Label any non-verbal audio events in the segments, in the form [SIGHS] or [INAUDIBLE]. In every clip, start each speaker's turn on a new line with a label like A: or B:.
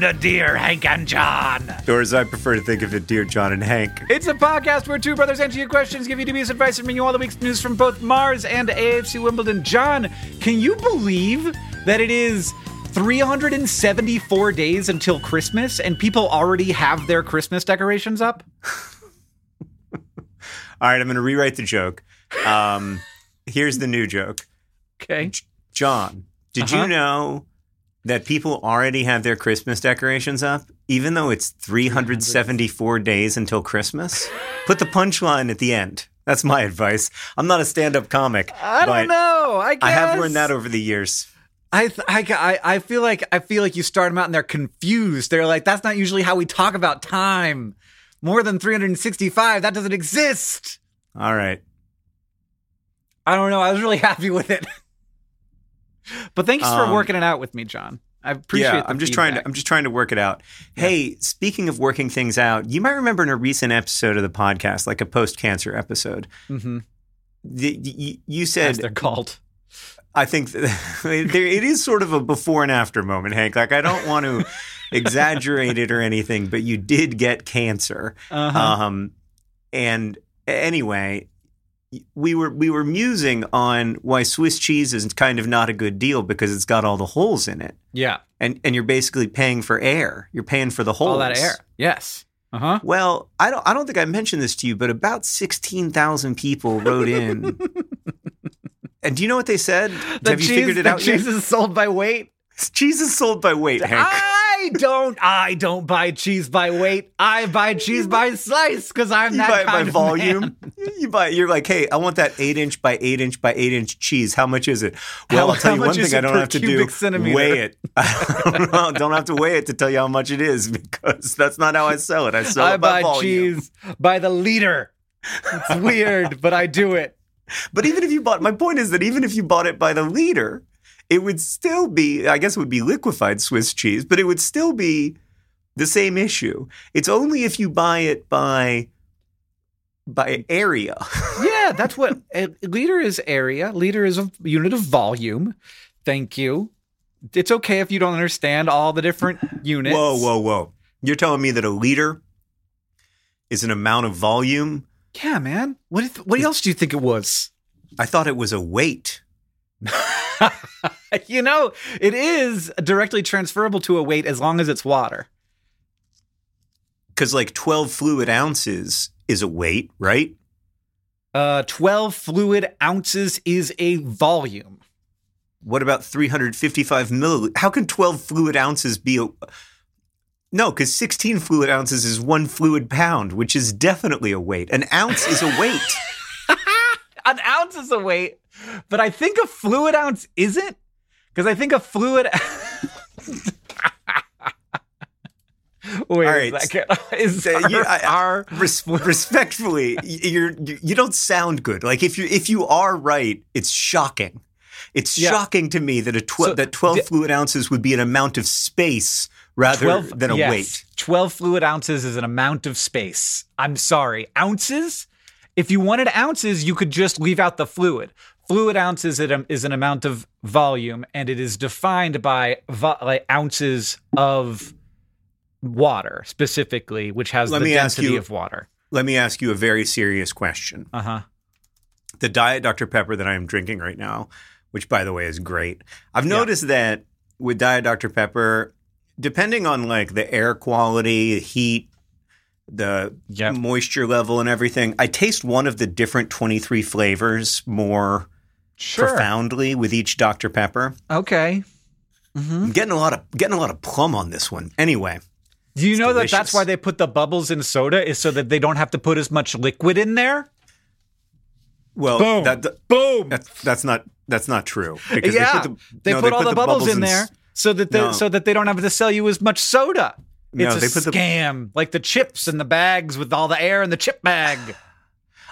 A: Welcome to Dear Hank and John.
B: Or as I prefer to think of it, Dear John and Hank.
A: It's a podcast where two brothers answer your questions, give you dubious advice, and bring you all the week's news from both Mars and AFC Wimbledon. John, can you believe that it is 374 days until Christmas and people already have their Christmas decorations up? [LAUGHS]
B: All right, I'm going to rewrite the joke. Um, here's the new joke.
A: Okay.
B: John, did
A: Uh-huh.
B: you know that people already have their Christmas decorations up, even though it's 374 days until Christmas? Put the punchline at the end. That's my advice. I'm not a stand-up comic.
A: I don't know. I guess.
B: I have learned that over the years.
A: I, th- I, I, I feel like I feel like you start them out and they're confused. They're like, that's not usually how we talk about time. More than 365, that doesn't exist.
B: All right.
A: I don't know. I was really [LAUGHS] happy with it. But thanks for
B: Um,
A: working it out with me, John. I appreciate
B: yeah, I'm just trying to. I'm just trying to work it out. Hey, speaking of working things out, you might remember in a recent episode of the podcast, like a post-cancer episode,
A: Mhm.
B: the, you, you
A: As
B: said
A: they're called.
B: I think [LAUGHS] there, it is sort of a before and after moment, Hank. Like I don't want to [LAUGHS] exaggerate it or anything, but you did get cancer.
A: Uh-huh.
B: Um, and anyway, we were we were musing on why Swiss cheese is kind of not a good deal because it's got all the holes in it,
A: yeah.
B: and and you're basically paying for air. You're paying for the holes.
A: All that air. Yes. Uh huh.
B: Well, I don't I don't think I mentioned this to you, but about sixteen thousand people wrote in. [LAUGHS] and do you know what they said? Have you figured it
A: the
B: out yet?
A: cheese is sold by weight.
B: Cheese is sold by weight, Hank.
A: I don't. I don't buy cheese by weight. I buy [LAUGHS] cheese by slice because I'm
B: you
A: that
B: buy it by
A: of
B: volume.
A: man. [LAUGHS]
B: You buy. You're like, hey, I want that eight inch by eight inch by eight inch cheese. How much is it?
A: How-
B: Well, I'll tell you one thing. I don't have to do
A: centimeter?
B: weigh it. [LAUGHS] I don't have to weigh it to tell you how much it is because that's not how I sell it. I sell
A: I
B: it by
A: buy
B: volume.
A: cheese by the liter. It's weird, but I do it.
B: But even if you bought, my point is that even if you bought it by the liter, it would still be. I guess it would be liquefied Swiss cheese, but it would still be the same issue. It's only if you buy it by by area. [LAUGHS]
A: Yeah, that's what a liter is area. Liter is a unit of volume. Thank you. It's okay if you don't understand all the different units.
B: Whoa, whoa, whoa! You're telling me that a liter is an amount of volume?
A: Yeah, man. What if, what else do you think it was?
B: I thought it was a weight. [LAUGHS] [LAUGHS]
A: you know, it is directly transferable to a weight as long as it's water.
B: Because like 12 fluid ounces is a weight, right?
A: Uh, 12 fluid ounces is a volume.
B: What about 355 milliliters? How can 12 fluid ounces be a. No, because 16 fluid ounces is one fluid pound, which is definitely a weight. An ounce is a weight. [LAUGHS]
A: An ounce is a weight. But I think a fluid ounce isn't because I think a fluid. [LAUGHS] Wait,
B: All right. [LAUGHS]
A: Is
B: Uh,
A: our,
B: you- I-
A: our-
B: Res- respectfully, you're you don't sound good. Like if you if you are right, it's shocking. It's
A: Yeah.
B: shocking to me that a twelve
A: So
B: that twelve
A: the-
B: fluid ounces would be an amount of space rather than a
A: yes,
B: weight.
A: 12 fluid ounces is an amount of space. I'm sorry. Ounces? If you wanted ounces, you could just leave out the fluid. Fluid ounces is an- an amount of volume, and it is defined by vo- like ounces of water specifically, which has
B: Let
A: the density
B: you-
A: of water.
B: Let me ask you a very serious question.
A: Uh huh.
B: The Diet Dr Pepper that I am drinking right now, which by the way is great. I've noticed that with Diet Dr Pepper, depending on like the air quality, heat, the
A: Yep.
B: moisture level and everything, I taste one of the different 23 flavors more
A: Sure.
B: profoundly with each Dr Pepper.
A: Okay. Mm-hmm.
B: I'm getting a lot of getting a lot of plum on this one. Anyway,
A: Do you know that that's why they put the bubbles in soda is so that they don't have to put as much liquid in there?
B: well,
A: Boom.
B: that, that-
A: Boom.
B: that's that's not that's not true [LAUGHS] because
A: yeah,
B: they put, the,
A: they
B: no,
A: put all the, bubbles, in
B: s-
A: there so that the,
B: No.
A: so that they don't have to sell you as much soda.
B: No,
A: It's a
B: they put the-
A: scam, like the chips and the bags with all the air in the chip bag.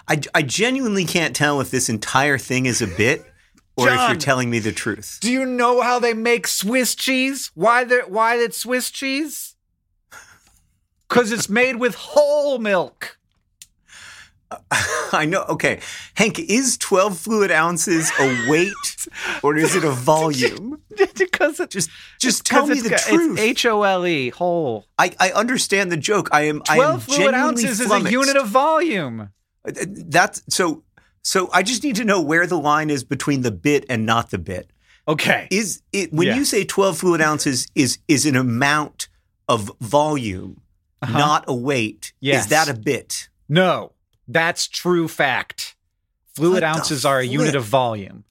B: I, I genuinely can't tell if this entire thing is a bit or if you're telling me the truth.
A: Do you know how they make Swiss cheese? Why they why it's Swiss cheese? Because it's made with whole milk. [LAUGHS]
B: I know. Okay, Hank, is 12 fluid ounces a weight or is it a [LAUGHS] volume?
A: because it,
B: Just just tell me the
A: got-
B: truth.
A: It's H O L E whole.
B: I, I understand the joke. I am I am
A: fluid ounces is a unit of volume.
B: That's so so I just need to know where the line is between the bit and not the bit.
A: Okay.
B: Is it when
A: Yeah.
B: you say 12 fluid ounces is is an amount of volume, not a weight?
A: Uh-huh. Yes.
B: Is that a bit?
A: No, that's true fact. Fluid
B: What
A: ounces are a unit of volume.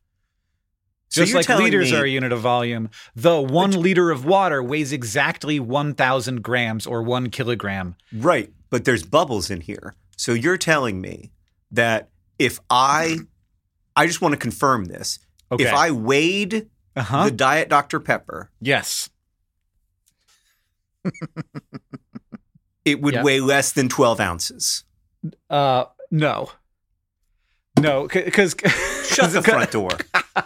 A: Just
B: you're
A: like liters
B: me-
A: are a unit of volume, the one liter of water weighs exactly 1,000 grams or one kilogram.
B: Right, but there's bubbles in here. So you're telling me that if I I just want to confirm this.
A: Okay.
B: If I weighed
A: uh huh.
B: the Diet Dr Pepper,
A: yes.
B: it would
A: Yeah.
B: weigh less than 12 ounces.
A: Uh, no. No, because
B: Shut the [LAUGHS] front door. [LAUGHS]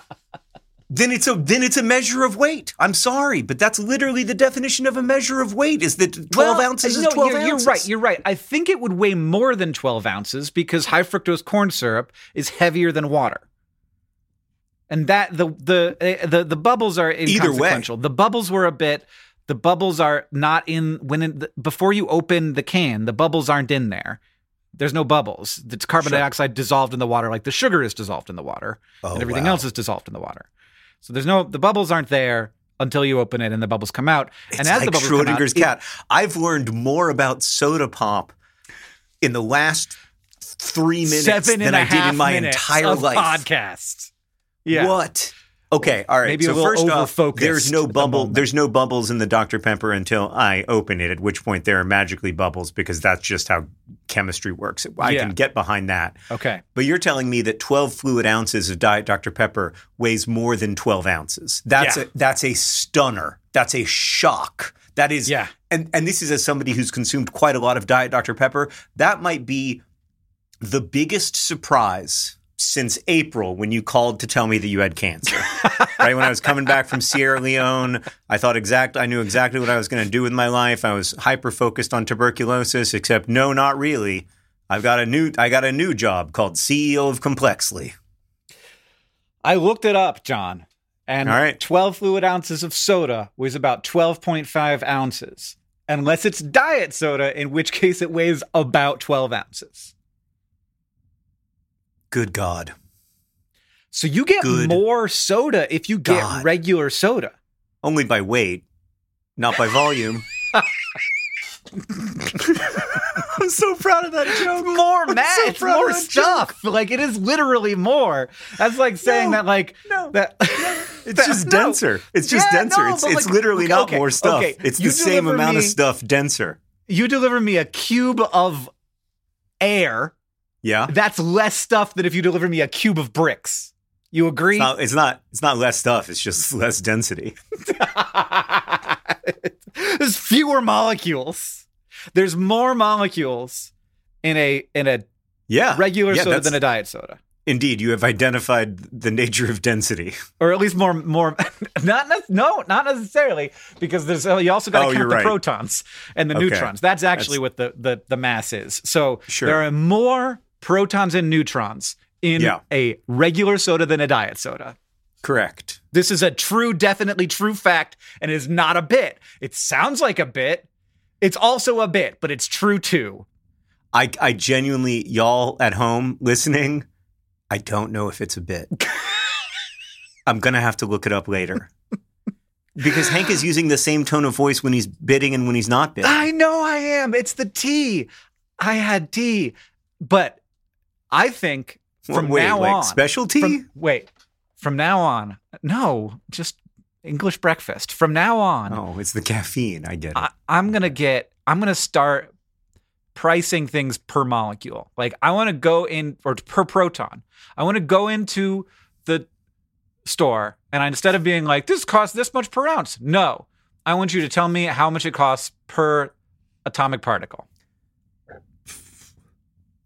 B: then it's a then it's a measure of weight. I'm sorry, but that's literally the definition of a measure of weight. Is that 12 ounces
A: no,
B: is 12
A: you're,
B: ounces?
A: You're right. You're right. I think it would weigh more than 12 ounces because high fructose corn syrup is heavier than water. And that the the eh, the the bubbles are
B: way.
A: The bubbles were a bit. The bubbles are not in when in the, before you open the can. The bubbles aren't in there. There's no bubbles. It's carbon
B: Sure.
A: dioxide dissolved in the water, like the sugar is dissolved in the water,
B: Oh,
A: and everything
B: wow.
A: else is dissolved in the water. So there's no the bubbles aren't there until you open it, and the bubbles come out.
B: It's
A: and as
B: like
A: the bubbles come out,
B: Schrodinger's
A: it-
B: cat. I've learned more about soda pop in the last three minutes than I did in my entire life.
A: podcast. Yeah.
B: What? Okay, all right.
A: Maybe a
B: so
A: little
B: first off, there's no
A: the
B: bubble.
A: moment.
B: There's no bubbles in the Dr Pepper until I open it. At which point there are magically bubbles because that's just how chemistry works. I
A: Yeah.
B: can get behind that.
A: Okay.
B: But you're telling me that 12 fluid ounces of Diet Dr Pepper weighs more than 12 ounces. That's
A: Yeah.
B: a that's a stunner. That's a shock. That is
A: Yeah.
B: and and this is as somebody who's consumed quite a lot of Diet Dr Pepper. That might be the biggest surprise since April when you called to tell me that you had cancer. [LAUGHS] right when I was coming back from Sierra Leone, I thought exact I knew exactly what I was going to do with my life. I was hyper focused on tuberculosis except no not really. I've got a new I got a new job called CEO of Complexly.
A: I looked it up, John, and
B: All right.
A: 12 fluid ounces of soda weighs about 12.5 ounces, unless it's diet soda, in which case it weighs about 12 ounces.
B: Good God.
A: So you get
B: Good
A: more soda if you get
B: God.
A: regular soda.
B: Only by weight, not by volume. [LAUGHS] I'm so proud of that joke.
A: More
B: I'm
A: math,
B: so
A: it's
B: proud of
A: more
B: that
A: stuff. Like it is literally more. That's like saying
B: No,
A: that, like
B: no,
A: that. [LAUGHS]
B: It's just denser. It's just
A: Yeah,
B: denser.
A: no,
B: it's it's
A: like-
B: literally
A: okay,
B: not
A: okay,
B: more stuff.
A: okay.
B: It's
A: You
B: the same
A: deliver
B: amount of stuff denser.
A: You deliver me a cube of air.
B: Yeah.
A: That's less stuff than if you deliver me a cube of bricks. You agree?
B: It's not, it's not. It's not less stuff. It's just [LAUGHS] less density. [LAUGHS]
A: There's fewer molecules. There's more molecules in a in a
B: Yeah,
A: regular
B: Yeah,
A: soda than a diet soda,
B: Indeed, you have identified the nature of density. [LAUGHS]
A: or at least more more. Not ne- no, not necessarily because there's uh, you also got to
B: Oh,
A: count the
B: right.
A: protons and the
B: Okay.
A: neutrons. That's actually what the, the the mass is. So
B: Sure.
A: there are more protons and neutrons in
B: Yeah.
A: a regular soda than a diet soda.
B: Correct.
A: This is a true, definitely true fact, and it is not a bit. It sounds like a bit. It's also a bit, but it's true too.
B: I, I genuinely, y'all at home listening, I don't know if it's a bit. [LAUGHS] I'm gonna have to look it up later. Because Hank is using the same tone of voice when he's bidding and when he's not bidding.
A: I know I am. It's the tea. I had tea, but I think from
B: Wait,
A: now
B: like
A: on,
B: specialty?
A: from- wait, from now on, no, just English breakfast. From now on,
B: oh, it's the caffeine. I get it.
A: I, I'm gonna get. I'm gonna start pricing things per molecule. Like I want to go in or per proton. I want to go into the store and I, instead of being like this costs this much per ounce, no, I want you to tell me how much it costs per atomic particle.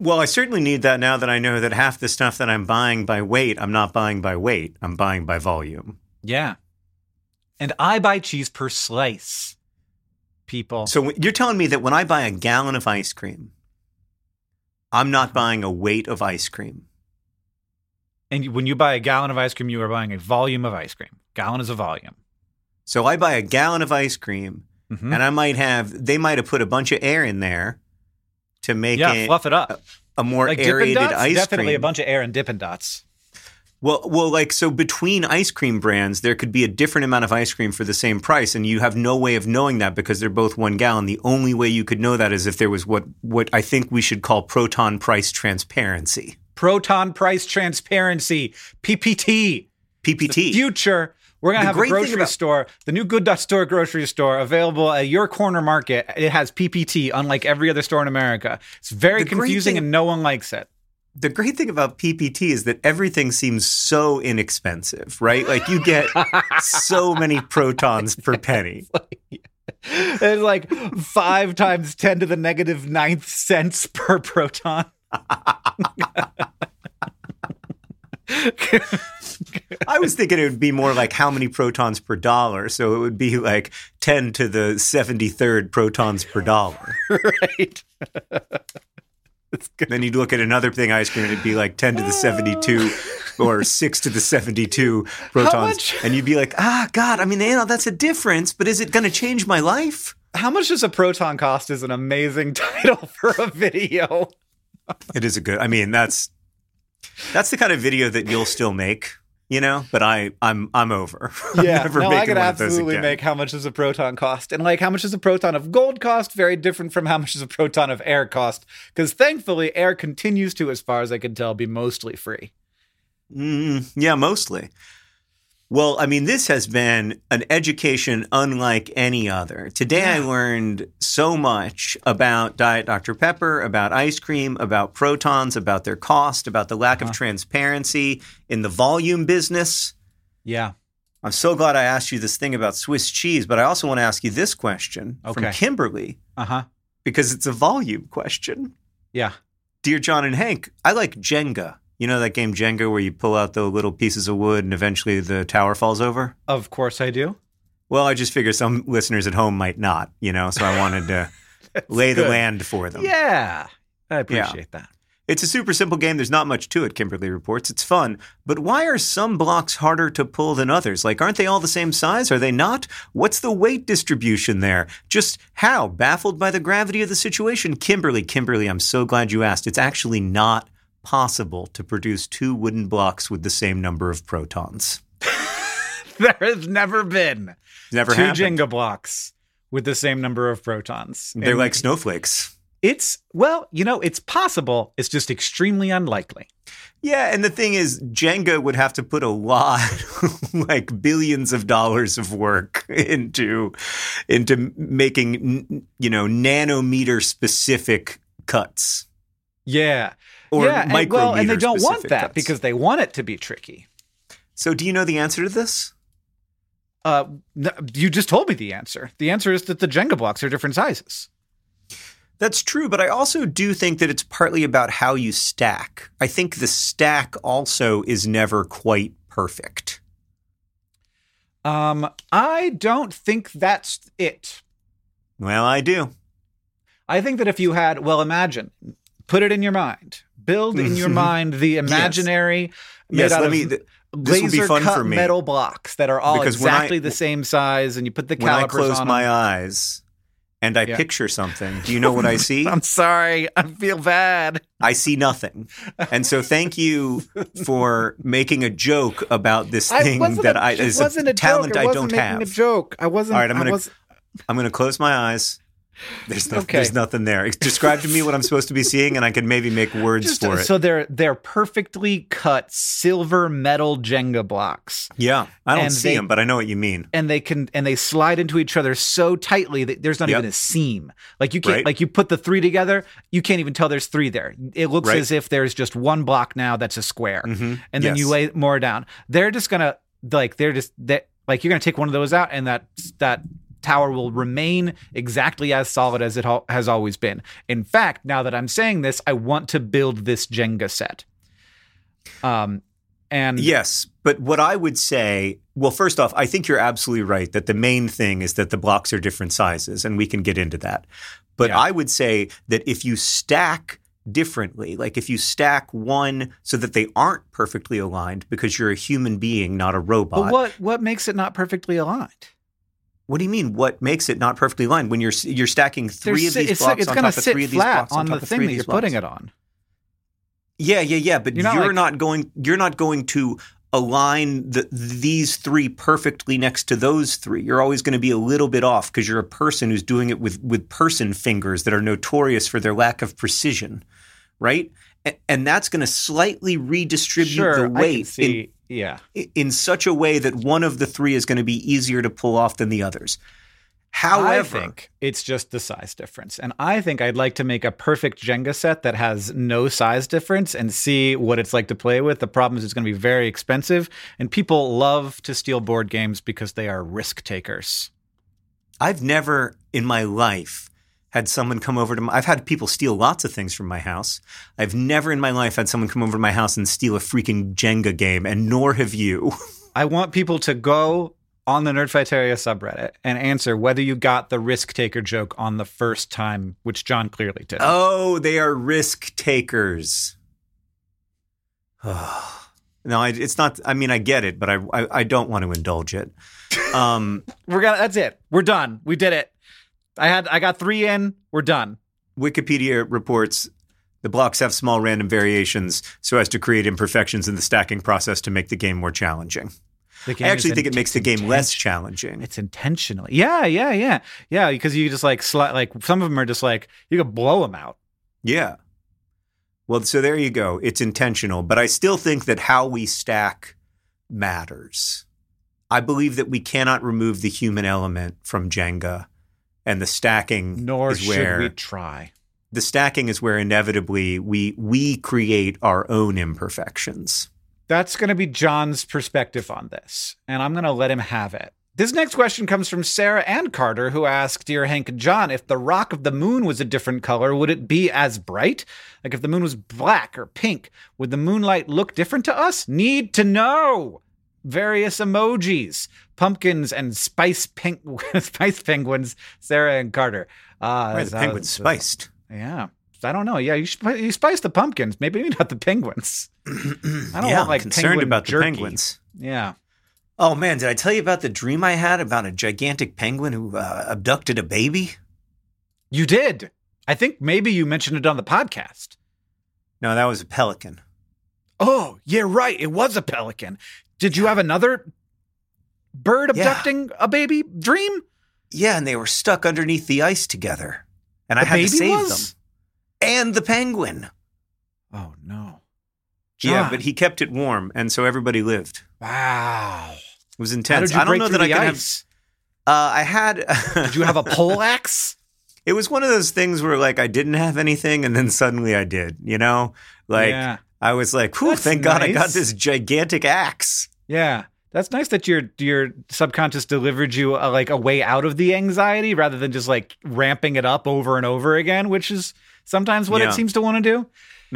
B: Well, I certainly need that now that I know that half the stuff that I'm buying by weight, I'm not buying by weight. I'm buying by volume.
A: Yeah, and I buy cheese per slice. People,
B: So you're telling me that when I buy a gallon of ice cream, I'm not buying a weight of ice cream.
A: and when you buy a gallon of ice cream, you are buying a volume of ice cream. Gallon is a volume.
B: So I buy a gallon of ice cream,
A: Mhm.
B: and I might have they might have put a bunch of air in there to make
A: Yeah,
B: it
A: fluff it up.
B: a more
A: like
B: aerated
A: Dots,
B: ice
A: definitely
B: cream.
A: a bunch of air and Dippin' Dots.
B: Well, well, like so between ice cream brands, there could be a different amount of ice cream for the same price, and you have no way of knowing that because they're both one gallon. The only way you could know that is if there was what what I think we should call proton price transparency,
A: Proton price transparency, PPT.
B: PPT.
A: Future. We're gonna
B: The
A: have a grocery
B: about-
A: store, the new Good Dot Store grocery store, available at your corner market. It has PPT, unlike every other store in America. It's very
B: The
A: confusing,
B: thing-
A: and no one likes it.
B: the great thing about PPT is that everything seems so inexpensive, right? Like you get so many [LAUGHS] protons per penny.
A: It's like five times ten to the negative ninth cents per proton. [LAUGHS] [LAUGHS]
B: I was thinking it would be more like how many protons per dollar. So it would be like 10 to the 73rd protons per dollar. [LAUGHS]
A: right. [LAUGHS]
B: Then you'd look at another thing ice cream and it'd be like 10 to the 72 or 6 to the 72 protons.
A: much?
B: And you'd be like, ah, God, I mean, you know, that's a difference, but is it going to change my life?
A: How much does a proton cost is an amazing [LAUGHS] title for a video.
B: It is a good, I mean, that's, that's the kind of video that you'll still make, you know, but I, I'm, I'm over. [LAUGHS] I'm
A: Yeah,
B: never
A: no, I could
B: one of those
A: absolutely make how much does a proton cost, and like how much does a proton of gold cost? Very different from how much does a proton of air cost, because thankfully air continues to, as far as I can tell, be mostly free.
B: Mm, yeah, mostly. Well, I mean, this has been an education unlike any other. Today, I learned so much about Diet Dr. Pepper, about ice cream, about protons, about their cost, about the lack
A: Uh-huh.
B: of transparency in the volume business.
A: Yeah.
B: I'm so glad I asked you this thing about Swiss cheese, but I also want to ask you this question from Kimberly
A: Uh huh.
B: because it's a volume question.
A: Yeah.
B: Dear John and Hank, I like Jenga. You know that game Jenga where you pull out the little pieces of wood and eventually the tower falls over?
A: Of course I do.
B: Well, I just figure some listeners at home might not, you know, so I wanted to [LAUGHS] lay the land for them.
A: Yeah. I appreciate that.
B: It's a super simple game. There's not much to it, Kimberly reports. It's fun. But why are some blocks harder to pull than others? Like, aren't they all the same size? Are they not? What's the weight distribution there? Just how? Baffled by the gravity of the situation? Kimberly, Kimberly, I'm so glad you asked. It's actually not possible to produce two wooden blocks with the same number of protons. [LAUGHS]
A: There has never been
B: Never
A: two
B: happened.
A: Jenga blocks with the same number of protons.
B: They're
A: And
B: like snowflakes.
A: it's well, you know, it's possible. It's just extremely unlikely.
B: Yeah, and the thing is, Jenga would have to put a lot, [LAUGHS] like billions of dollars of work into into making you know nanometer specific cuts
A: Yeah.
B: Or
A: yeah, and, well, and they don't want that
B: cuts.
A: because they want it to be tricky.
B: So, do you know the answer to this?
A: Uh, you just told me the answer. The answer is that the Jenga blocks are different sizes.
B: That's true, but I also do think that it's partly about how you stack. I think the stack also is never quite perfect.
A: Um, I don't think that's it.
B: Well, I do.
A: I think that if you had, well, imagine, put it in your mind, build in your mm-hmm. mind the imaginary made
B: Yes,
A: out of
B: me. th- this will be
A: laser
B: fun
A: cut
B: for me.
A: metal blocks that are all
B: Because when I-
A: exactly the same size, and you put the
B: when I close
A: on
B: my
A: them.
B: eyes and I
A: Yeah.
B: picture something, do you know what I [LAUGHS] see?
A: I'm sorry, I feel bad.
B: I see nothing. And so, thank you [LAUGHS] for making a joke about this thing
A: wasn't
B: that
A: a,
B: I is
A: wasn't
B: a
A: a
B: talent
A: joke. I
B: I don't have.
A: a joke. I wasn't.
B: All right, I'm gonna-
A: was,
B: I'm going to close my eyes. There's, no,
A: Okay.
B: there's nothing there. Describe to me what I'm supposed to be seeing, and I can maybe make words
A: just,
B: for it.
A: so they're they're perfectly cut silver metal Jenga blocks.
B: yeah, I don't
A: and
B: see
A: they-
B: them, but I know what you mean.
A: and they can and they slide into each other so tightly that there's not
B: Yep.
A: even a seam. Like you can't
B: Right.
A: like you put the three together, you can't even tell there's three there. It looks
B: Right.
A: as if there's just one block now that's a square,
B: Mhm.
A: and then you lay more down. They're just gonna like they're just that like you're gonna take one of those out, and that that tower will remain exactly as solid as it has always been. In fact, now that I'm saying this, I want to build this Jenga set. Um, and
B: Yes, but what I would say, well, first off, I think you're absolutely right that the main thing is that the blocks are different sizes, and we can get into that. But
A: Yeah.
B: I would say that if you stack differently, like if you stack one so that they aren't perfectly aligned because you're a human being, not a robot.
A: but what what makes it not perfectly aligned?
B: What do you mean? What makes it not perfectly aligned when you're you're stacking three
A: There's
B: of these
A: it's,
B: blocks
A: it's
B: on top of three of these blocks
A: on
B: top
A: the
B: of
A: thing
B: three
A: that you're
B: blocks?
A: putting it on.
B: Yeah, yeah, yeah. But
A: You're
B: you're,
A: not
B: not, going. You're not going to align the, these three perfectly next to those three. You're always going to be a little bit off because you're a person who's doing it with with person fingers that are notorious for their lack of precision, right? And, and that's going to slightly redistribute
A: Sure,
B: the
A: I can
B: weight
A: see. Yeah,
B: in, such a way that one of the three is going to be easier to pull off than the others. However,
A: I think it's just the size difference, and I think I'd like to make a perfect Jenga set that has no size difference and see what it's like to play with. The problem is it's going to be very expensive, and people love to steal board games because they are risk takers.
B: I've never in my life had someone come over to my I've had people steal lots of things from my house. I've never in my life had someone come over to my house and steal a freaking Jenga game, and nor have you. [LAUGHS]
A: I want people to go on the Nerdfighteria subreddit and answer whether you got the risk taker joke on the first time, which John clearly did.
B: oh, they are risk takers. [SIGHS] no, I, it's not. I mean, I get it, but I, I I don't want to indulge it. Um, [LAUGHS]
A: We're gonna. That's it. We're done. We did it. I had. I got three in. We're done.
B: Wikipedia reports the blocks have small random variations so as to create imperfections in the stacking process to make the game more challenging.
A: The
B: I actually think it makes the game less challenging.
A: It's intentionally. Yeah, yeah, yeah, yeah. Because you just like sli- like some of them are just like you could blow them out.
B: Yeah. Well, so there you go. It's intentional, but I still think that how we stack matters. I believe that we cannot remove the human element from Jenga, and the stacking
A: Nor
B: is
A: should
B: where
A: we try.
B: the stacking is where inevitably we we create our own imperfections.
A: That's going to be John's perspective on this, and I'm going to let him have it. This next question comes from Sarah and Carter, who asked Dear Hank and John, if the rock of the moon was a different color, would it be as bright? Like if the moon was black or pink, would the moonlight look different to us? Need to know. Various emojis, pumpkins, and spice, peng- [LAUGHS] spice penguins, Sarah and Carter. Uh,
B: Why the penguin's
A: so-
B: spiced?
A: Yeah. I don't know. Yeah, you, sp- you spice the pumpkins, maybe [LAUGHS] not the penguins. [CLEARS THROAT] I don't
B: yeah,
A: want like
B: concerned about
A: jerky.
B: the penguins.
A: Yeah.
B: Oh man, did I tell you about the dream I had about a gigantic penguin who uh, abducted a baby?
A: You did. I think maybe you mentioned it on the podcast.
B: No, that was a pelican.
A: Oh, yeah, right. It was a pelican. Did you have another bird
B: Yeah.
A: abducting a baby dream?
B: Yeah, and they were stuck underneath the ice together, and I
A: The
B: had to save
A: was?
B: them. And the penguin.
A: Oh, no.
B: Yeah, but he kept it warm, and so everybody lived.
A: Wow.
B: It was intense. I don't know that I can
A: ice?
B: have. Uh, I had. [LAUGHS]
A: Did you have a poleaxe? [LAUGHS]
B: It was one of those things where like I didn't have anything, and then suddenly I did. You know, like
A: yeah.
B: I was like, "Whew, thank God I got this gigantic axe."
A: Yeah. That's nice that your your subconscious delivered you a, like a way out of the anxiety rather than just like ramping it up over and over again, which is sometimes what
B: Yeah.
A: it seems to want to do.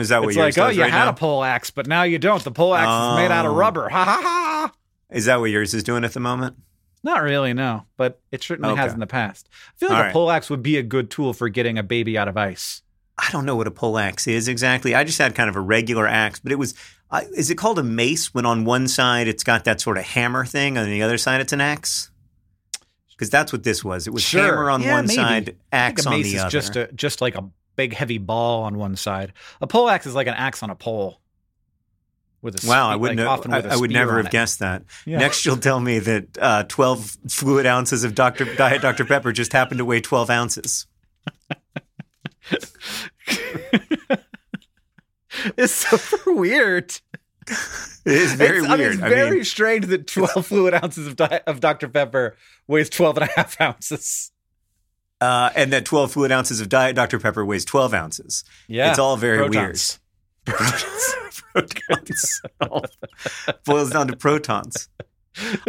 B: Is that what?
A: It's
B: yours
A: like, oh, you
B: right
A: had
B: now?
A: a pole axe, but now you don't. The pole axe is made out of
B: Oh.
A: rubber. Ha ha ha.
B: Is that what yours is doing at the moment?
A: Not really, no, but it certainly has in the past. I feel like
B: All
A: a
B: right.
A: pole axe would be a good tool for getting a baby out of ice.
B: I don't know what a pole axe is exactly. I just had kind of a regular axe, but it was. Uh, is it called a mace when on one side it's got that sort of hammer thing, and on the other side it's an axe? Because that's what this was. It was
A: Sure.
B: hammer on
A: Yeah,
B: one
A: maybe.
B: side, axe on
A: mace
B: the
A: is
B: other.
A: just a just like a big heavy ball on one side. A pole axe is like an axe on a pole. With a
B: wow, I wouldn't.
A: like,
B: have,
A: often
B: I,
A: with a
B: I would never have
A: it.
B: guessed that.
A: Yeah.
B: Next, you'll tell me that uh, twelve fluid ounces of Dr. Diet Dr Pepper just happened to weigh twelve ounces. [LAUGHS]
A: It's super weird.
B: It is very
A: it's, I mean,
B: weird.
A: it's
B: I
A: very
B: mean,
A: strange that 12 [LAUGHS] fluid ounces of, di- of Dr. Pepper weighs 12 and a half ounces.
B: uh, and that twelve fluid ounces of Diet Dr Pepper weighs twelve ounces.
A: Yeah.
B: It's all very
A: Protons.
B: protons. [LAUGHS] All boils down to protons.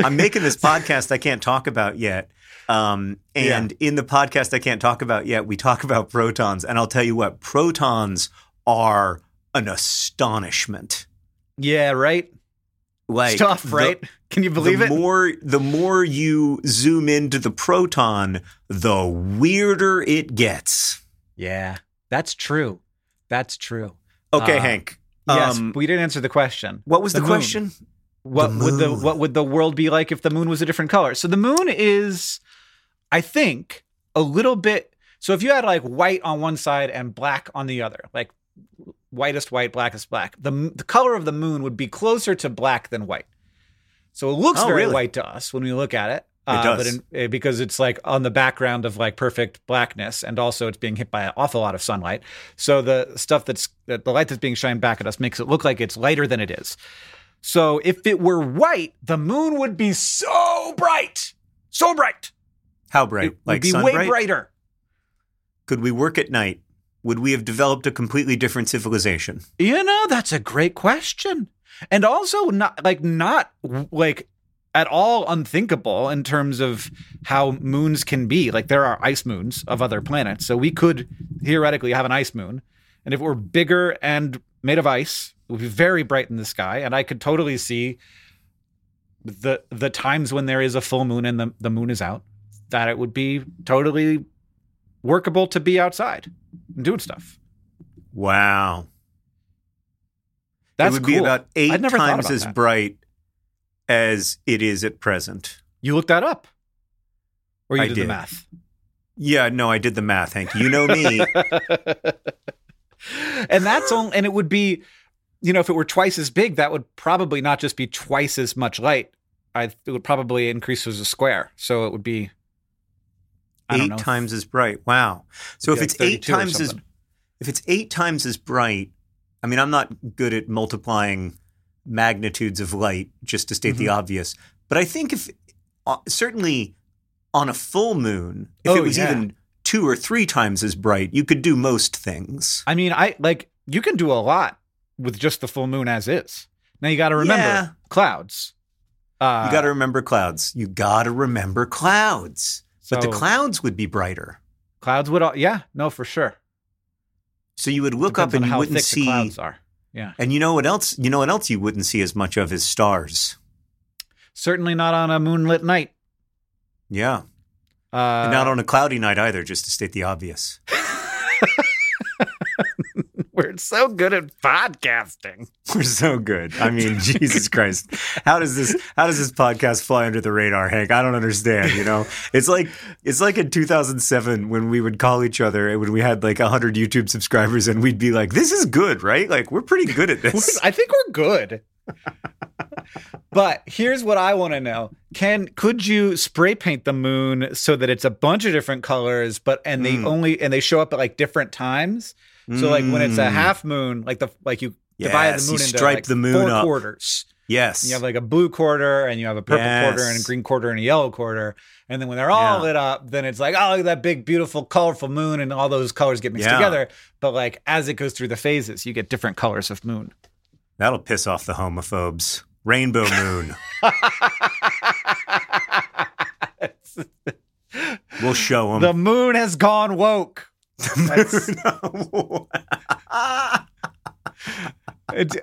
B: I'm making this podcast I can't talk about yet. Um, and in the podcast I can't talk about yet, we talk about protons. And I'll tell you what, protons are an astonishment.
A: Yeah, right?
B: Like
A: Stuff,
B: the-
A: right? Can you believe
B: the
A: it?
B: More the more you zoom into the proton, the weirder it gets.
A: yeah, that's true. That's true.
B: Okay,
A: Uh,
B: Hank.
A: Yes,
B: um,
A: we didn't answer the question.
B: what was the,
A: moon.
B: question?
A: What
B: The
A: would the what would the world be like if the moon was a different color? So the moon is, I think, a little bit. So if you had like white on one side and black on the other, like whitest white, blackest black, the the color of the moon would be closer to black than white. So it looks
B: Oh,
A: very
B: really?
A: white to us when we look at it.
B: It does.
A: But in, eh, because it's like on the background of like perfect blackness, and also it's being hit by an awful lot of sunlight. So the stuff that's that the light that's being shined back at us makes it look like it's lighter than it is. So if it were white, the moon would be so bright, so bright.
B: How bright?
A: It
B: like
A: be
B: sun
A: way
B: bright?
A: brighter.
B: Could we work at night? Would we have developed a completely different civilization?
A: You know, that's a great question. And also not like not like at all unthinkable in terms of how moons can be. Like there are ice moons of other planets. So we could theoretically have an ice moon. And if it were bigger and made of ice, it would be very bright in the sky. And I could totally see the the times when there is a full moon and the, the moon is out, that it would be totally workable to be outside and doing stuff.
B: Wow.
A: That's
B: it would be about eight times as
A: that.
B: bright as it is at present.
A: You looked that up, or you
B: I
A: did, the math.
B: Yeah, no, I did the math, Hank. You know me. [LAUGHS]
A: and that's only, and it would be, you know, if it were twice as big, that would probably not just be twice as much light. I it would probably increase as a square, so it would be
B: eight
A: know,
B: times as bright. Wow. So if
A: like
B: it's eight times as if it's eight times as bright, I mean, I'm not good at multiplying magnitudes of light, just to state the
A: Mm-hmm.
B: obvious. But I think if uh, certainly on a full moon, if
A: Oh,
B: it was
A: yeah.
B: even two or three times as bright, you could do most things.
A: I mean, I like you can do a lot with just the full moon as is. Now you got to remember
B: Yeah.
A: clouds. Uh,
B: You got to remember clouds. You got to remember clouds. But the clouds would be brighter.
A: clouds would, all, yeah, no, for sure.
B: So you would look
A: Depends
B: up and you
A: how
B: wouldn't
A: thick
B: see.
A: the clouds are. Yeah,
B: And you know what else? You know what else you wouldn't see as much of is stars.
A: certainly not on a moonlit night.
B: Yeah.
A: Uh,
B: and not on a cloudy night either, just to state the obvious. [LAUGHS]
A: We're so good at podcasting. [LAUGHS]
B: We're so good. I mean, [LAUGHS] Jesus Christ. How does this how does this podcast fly under the radar, Hank? I don't understand, you know? It's like it's like in 2007 when we would call each other and when we had like 100 YouTube subscribers and we'd be like, "This is good, right? Like we're pretty good at this." [LAUGHS]
A: I think we're good. but here's what I want to know. Can could you spray paint the moon so that it's a bunch of different colors but and they
B: Mm.
A: only and they show up at like different times? So like when it's a
B: Mm.
A: half moon, like the like you divide the moon
B: you
A: into
B: stripe
A: like
B: the moon
A: four
B: up.
A: quarters.
B: Yes.
A: You have like a blue quarter and you have a purple quarter and a green quarter and a yellow quarter. And then when they're all
B: Yeah.
A: lit up, then it's like, oh, look at that big, beautiful, colorful moon, and all those colors get mixed
B: Yeah.
A: together. But like as it goes through the phases, you get different colors of moon.
B: That'll piss off the homophobes Rainbow moon. [LAUGHS] we'll show them.
A: The moon has gone woke. It's, [LAUGHS]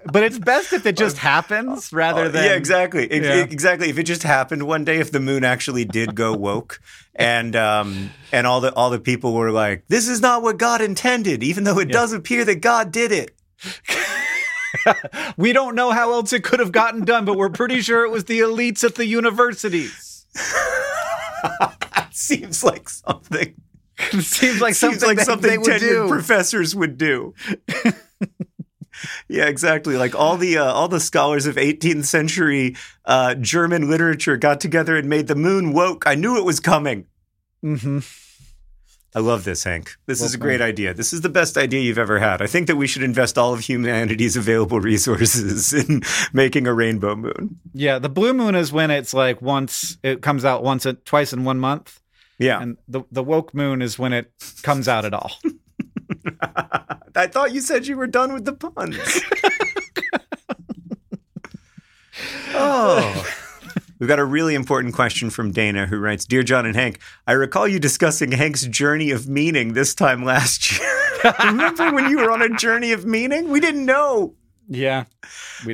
A: [LAUGHS] but it's best if it just happens rather than
B: yeah, exactly, Ex-
A: Yeah.
B: exactly. If it just happened one day, if the moon actually did go woke, and um, and all the all the people were like, "This is not what God intended," even though it does appear that God did it. [LAUGHS]
A: We don't know how else it could have gotten done, but we're pretty sure it was the elites at the universities.
B: That seems like something. [LAUGHS]
A: Seems like
B: Seems
A: something
B: like
A: that
B: something
A: they would
B: tenured
A: do.
B: professors would do. [LAUGHS] yeah, exactly. Like all the uh, all the scholars of 18th century uh, German literature got together and made the moon woke. I knew it was coming.
A: hmm
B: I love this, Hank. This is a
A: Well,
B: great idea. This is the best idea you've ever had. I think that we should invest all of humanity's available resources [LAUGHS] in making a rainbow moon.
A: Yeah, the blue moon is when it's like once it comes out once twice in one month,
B: Yeah.
A: and the the woke moon is when it comes out at all. [LAUGHS]
B: I thought you said you were done with the puns. [LAUGHS] oh. [LAUGHS] We've got a really important question from Dana who writes Dear John and Hank, I recall you discussing Hank's journey of meaning this time last year. Remember when you were on a journey of meaning? We didn't know.
A: Yeah,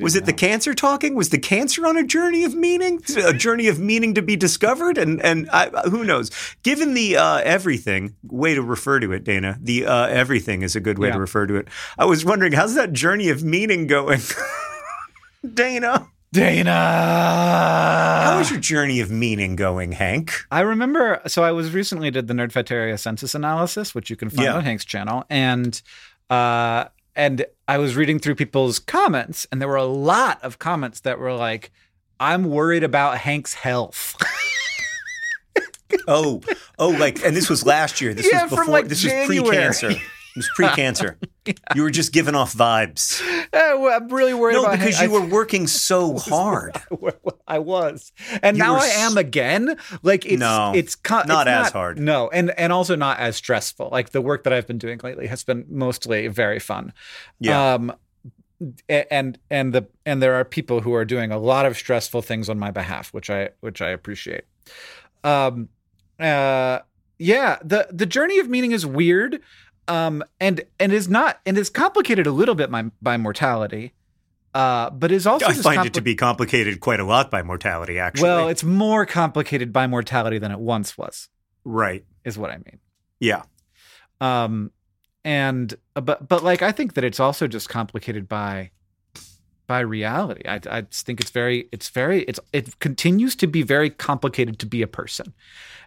B: Was it the cancer talking? Was the cancer on a journey of meaning? A journey of meaning to be discovered? And and I, who knows? Given the uh, everything way to refer to it, Dana, the uh, everything is a good way
A: Yeah.
B: to refer to it. I was wondering, how's that journey of meaning going? [LAUGHS] Dana,
A: Dana?
B: how is your journey of meaning going, Hank?
A: I remember. So I was recently did the Nerdfighteria census analysis, which you can find
B: Yeah.
A: on Hank's channel, and uh, and I was reading through people's comments, and there were a lot of comments that were like, "I'm worried about Hank's health." [LAUGHS]
B: Oh, oh, like, and this was last year. This [LAUGHS]
A: Yeah,
B: was before.
A: like,
B: this was pre-cancer. It was pre-cancer. [LAUGHS] You were just giving off vibes.
A: Well, I'm really worried
B: No, because you
A: I-
B: were working [LAUGHS] so [LAUGHS] hard.
A: I was, and
B: You
A: now I am again. Like it's
B: No,
A: it's
B: not
A: it's
B: as hard.
A: No, and and also not as stressful. Like the work that I've been doing lately has been mostly very fun.
B: Yeah.
A: Um, and and the and there are people who are doing a lot of stressful things on my behalf, which I which I appreciate. Um, uh, yeah. the The journey of meaning is weird. Um, and and is not and is complicated a little bit by by mortality. Uh, but is also
B: I find
A: compli-
B: it to be complicated quite a lot by mortality, actually.
A: well, it's more complicated by mortality than it once was,
B: right.
A: is what I mean.
B: Yeah.
A: Um, and uh, but but like I think that it's also just complicated by by reality. I I think it's very it's very it's it continues to be very complicated to be a person,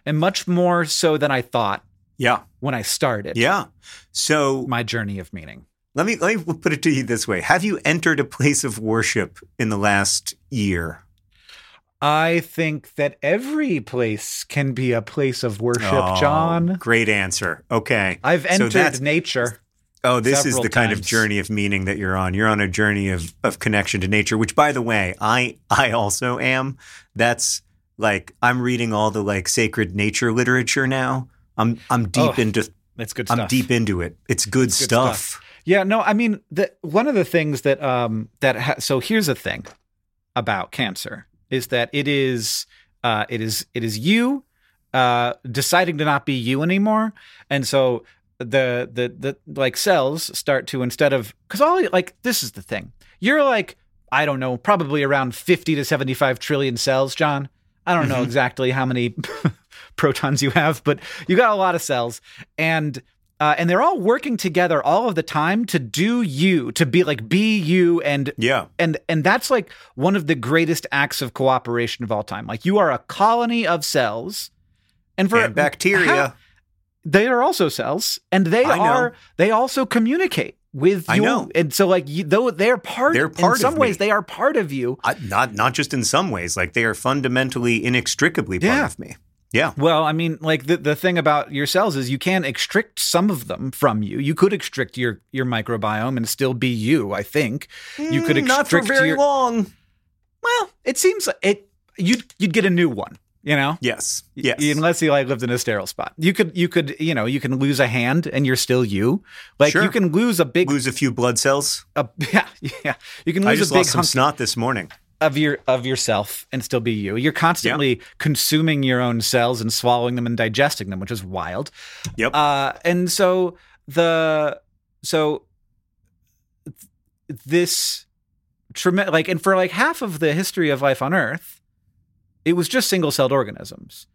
A: and much more so than I thought
B: Yeah.
A: when I started.
B: Yeah. So
A: my journey of meaning.
B: let me let me put it to you this way: Have you entered a place of worship in the last year?
A: I think that every place can be a place of worship,
B: Oh,
A: John.
B: Great answer. Okay.
A: I've entered
B: that's-
A: nature.
B: Oh, this is the kind of journey of meaning that you're on. You're on a journey of of connection to nature, which by the way, I I also am. That's like I'm reading all the like sacred nature literature now. I'm I'm deep
A: Oh,
B: into
A: That's good
B: I'm deep into it. It's good,
A: good
B: stuff.
A: Yeah, no, I mean, the, one of the things that um that ha- so here's the thing about cancer is that it is uh it is it is you uh deciding to not be you anymore, and so the the the like cells start to instead of because all like this is the thing you're like I don't know probably around fifty to seventy five trillion cells, John. I don't know
B: Mhm.
A: exactly how many [LAUGHS] protons you have, but you got a lot of cells, and uh, and they're all working together all of the time to do you, to be like be you, and
B: Yeah.
A: and and that's like one of the greatest acts of cooperation of all time. Like you are a colony of cells, and for
B: and bacteria.
A: how- they are also cells, and they
B: I know.
A: are they also communicate with
B: I
A: you,
B: know.
A: and so like you, though they're part.
B: They're part
A: in some ways, they are part of you.
B: I, not not just in some ways, like they are fundamentally, inextricably part
A: Yeah.
B: of me. Yeah.
A: Well, I mean, like the, the thing about your cells is you can extract some of them from you. You could extract your your microbiome and still be you. I think you could
B: Mm, not for very
A: your.
B: long.
A: Well, it seems like it. You'd you'd get a new one. You know.
B: Yes.
A: Y-
B: Yes.
A: Unless you like lived in a sterile spot, you could you could you know you can lose a hand and you're still you. Like
B: Sure.
A: you can lose a big
B: Lose a few blood cells.
A: a, [LAUGHS] yeah yeah you can
B: I
A: lose
B: just
A: a big
B: lost some snot this morning.
A: of your of yourself and still be you. You're constantly consuming your own cells and swallowing them and digesting them, which is wild.
B: Yep.
A: Uh, and so the so th- this trem- like and for like half of the history of life on Earth, it was just single celled organisms.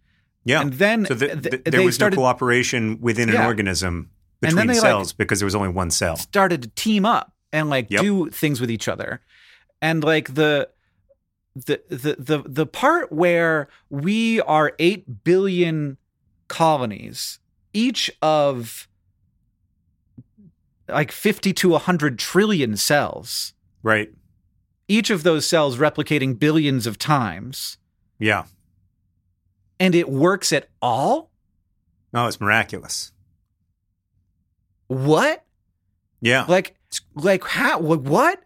B: yeah.
A: And then
B: so the, the- there was
A: started
B: no cooperation within
A: Yeah.
B: an organism between
A: they, like,
B: cells because there was only one cell.
A: started to team up and like
B: Yep.
A: do things with each other. And like the the the the the part where we are 8 billion colonies each of like 50 to 100 trillion cells
B: Right.
A: each of those cells replicating billions of times
B: Yeah.
A: and it works at all
B: No, it's miraculous.
A: what
B: Yeah.
A: like like how wh- what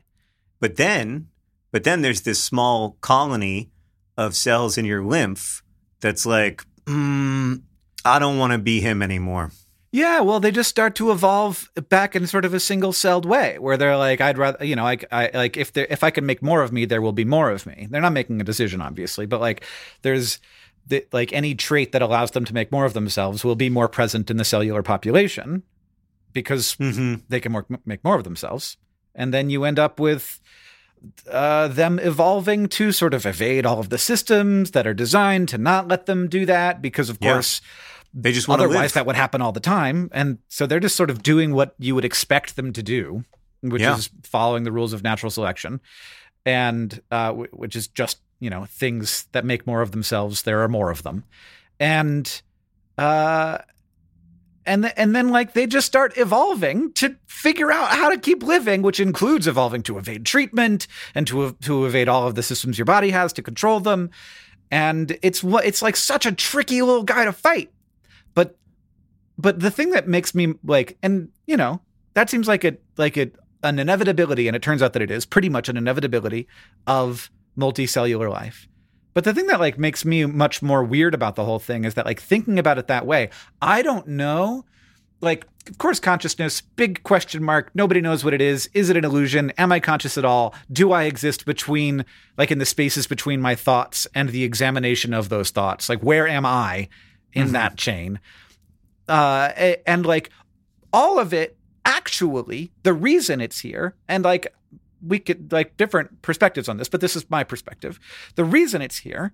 B: But then, but then there's this small colony of cells in your lymph that's like, mm, I don't want to be him anymore.
A: Yeah, well, they just start to evolve back in sort of a single-celled way, where they're like, "I'd rather, you know, I, I like if there, if I can make more of me, there will be more of me." They're not making a decision, obviously, but like, there's the, like any trait that allows them to make more of themselves will be more present in the cellular population because
B: Mm-hmm.
A: they can more, make more of themselves, and then you end up with uh, them evolving to sort of evade all of the systems that are designed to not let them do that, because of
B: Yeah.
A: course.
B: They just want to
A: Otherwise, that would happen all the time. And so they're just sort of doing what you would expect them to do, which
B: Yeah.
A: is following the rules of natural selection, and uh, w- which is just you know things that make more of themselves. There are more of them, and uh, and th- and then like they just start evolving to figure out how to keep living, which includes evolving to evade treatment and to to evade all of the systems your body has to control them. And it's what it's like such a tricky little guy to fight but the thing that makes me like and you know that seems like a like a, an inevitability and it turns out that it is pretty much an inevitability of multicellular life. But the thing that like makes me much more weird about the whole thing is that like thinking about it that way i don't know like of course consciousness big question mark nobody knows what it is. Is it an illusion? Am i conscious at all? Do i exist between like in the spaces between my thoughts and the examination of those thoughts? Like where am i in mm-hmm. that chain uh and like all of it actually the reason it's here and like we could like different perspectives on this but this is my perspective. The reason it's here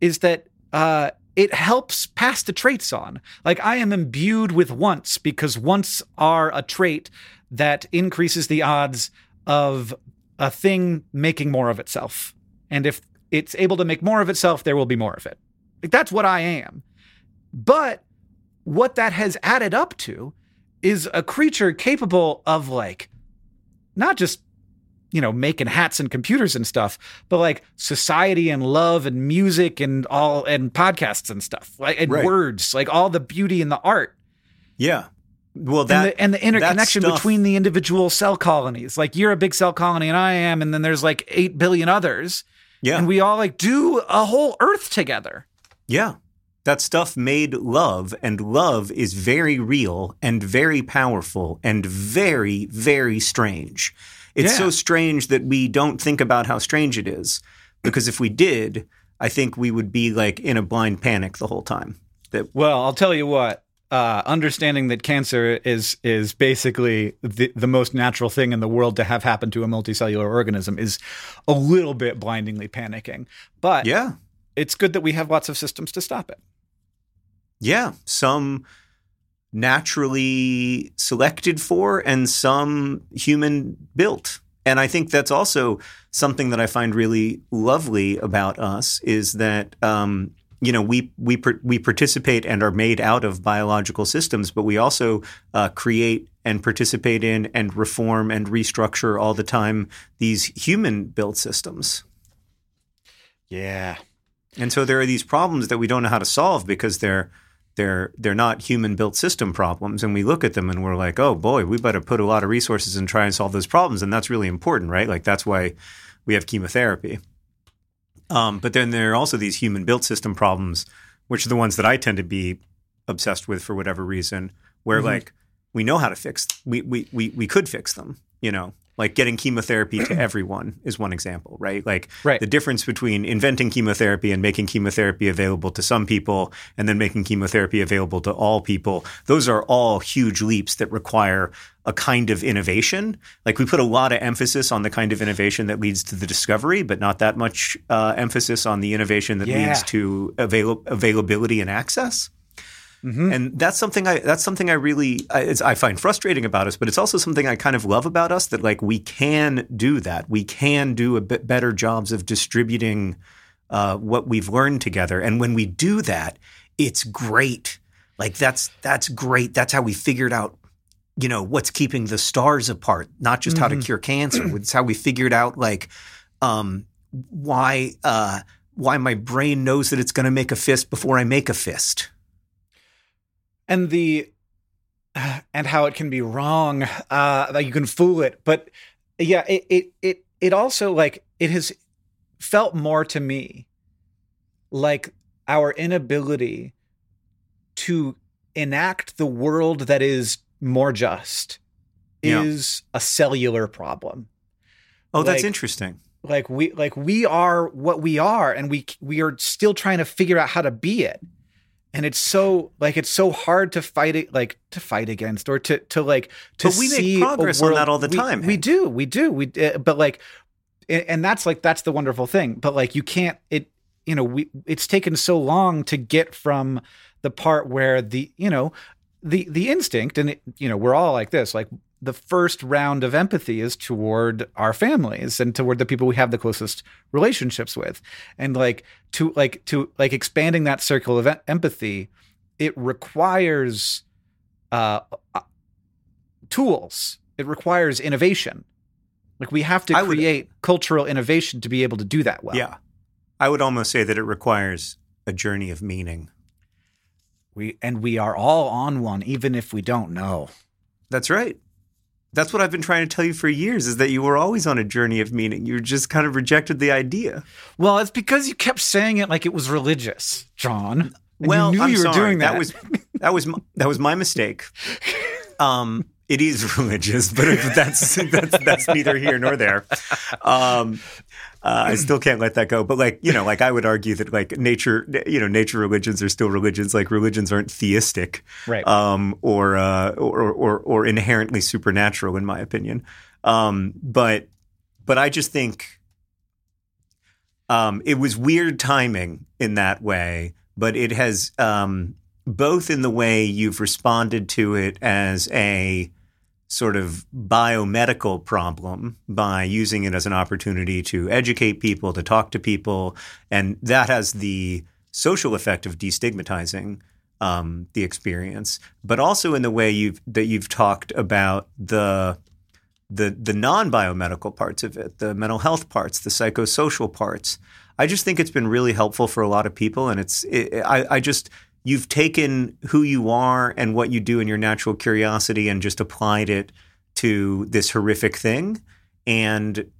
A: is that uh it helps pass the traits on. Like i am imbued with once because once are a trait that increases the odds of a thing making more of itself. And if it's able to make more of itself there will be more of it. Like that's what i am. But what that has added up to is a creature capable of like not just you know making hats and computers and stuff but like society and love and music and all and podcasts and stuff like and
B: Right.
A: words like all the beauty and the art.
B: Yeah. Well, that
A: and the, and the interconnection between the individual cell colonies. Like you're a big cell colony and i am and then there's like 8 billion others.
B: Yeah,
A: and we all like do a whole earth together.
B: Yeah, that stuff made love, and love is very real and very powerful and very, very strange. It's
A: Yeah.
B: so strange that we don't think about how strange it is, because if we did, I think we would be like in a blind panic the whole time. That
A: Well, I'll tell you what. Uh, understanding that cancer is is basically the, the most natural thing in the world to have happen to a multicellular organism is a little bit blindingly panicking. But
B: yeah,
A: it's good that we have lots of systems to stop it.
B: Yeah, some naturally selected for and some human built. And I think that's also something that I find really lovely about us is that um, you know we we we participate and are made out of biological systems, but we also uh, create and participate in and reform and restructure all the time these human built systems.
A: Yeah.
B: And so there are these problems that we don't know how to solve because they're they're they're not human built system problems and we look at them and we're like, "Oh boy, we better put a lot of resources and try and solve those problems." And that's really important, right? Like that's why we have chemotherapy. Um, but then there are also these human built system problems, which are the ones that I tend to be obsessed with for whatever reason, where
A: Mhm.
B: like we know how to fix we, we we we could fix them, you know. Like getting chemotherapy to [CLEARS THROAT] everyone is one example, right? Like
A: Right.
B: the difference between inventing chemotherapy and making chemotherapy available to some people and then making chemotherapy available to all people, those are all huge leaps that require a kind of innovation. Like we put a lot of emphasis on the kind of innovation that leads to the discovery, but not that much uh, emphasis on the innovation that
A: Yeah.
B: leads to avail- availability and access. And that's something I that's something I really I, it's, I find frustrating about us, but it's also something I kind of love about us that like we can do that. We can do a bit better jobs of distributing uh, what we've learned together, and when we do that, it's great. Like that's that's great. That's how we figured out you know what's keeping the stars apart not just how to cure cancer [CLEARS THROAT] it's how we figured out like um why uh why my brain knows that it's going to make a fist before i make a fist
A: and the and how it can be wrong uh that you can fool it. But yeah it it it, it also like it has felt more to me like our inability to enact the world that is more just
B: Yeah.
A: is a cellular problem.
B: Oh that's
A: Like-
B: interesting.
A: like we like we are what we are and we we are still trying to figure out how to be it and it's so like it's so hard to fight it like to fight against or to to like to
B: But we make
A: see a
B: progress on that all the
A: we-
B: time,
A: we do we do we uh, but like and and that's like that's the wonderful thing. But like you can't it you know we it's taken so long to get from the part where the you know the the instinct and it, you know we're all like this like the first round of empathy is toward our families and toward the people we have the closest relationships with. And like to like to like expanding that circle of empathy it requires uh uh, tools. It requires innovation. Like we have to
B: would-
A: create cultural innovation to be able to do that well.
B: Yeah. I would almost say that it requires a journey of meaning.
A: We and we are all on one even if we don't know.
B: That's right that's what i've been trying to tell you for years is that you were always on a journey of meaning you just kind of rejected the idea
A: Well, it's because you kept saying it like it was religious, John.
B: Well,
A: you knew
B: I'm
A: you were
B: sorry.
A: doing that.
B: was that was my, that was my mistake. [LAUGHS] Um, it is [LAUGHS] religious, but that's that's that's neither here nor there. Um, uh, I still can't let that go. But like you know, like I would argue that like nature, you know, nature religions are still religions. Like religions aren't theistic,
A: Right.
B: Um, or, uh, or or or inherently supernatural, in my opinion. Um, but but I just think um, it was weird timing in that way, but it has um, both in the way you've responded to it as a sort of biomedical problem by using it as an opportunity to educate people, to talk to people, and that has the social effect of destigmatizing um, the experience, but also in the way you've that you've talked about the the the non biomedical parts of it, the mental health parts, the psychosocial parts. I just think it's been really helpful for a lot of people, and it's it, I, I just you've taken who you are and what you do in your natural curiosity and just applied it to this horrific thing, and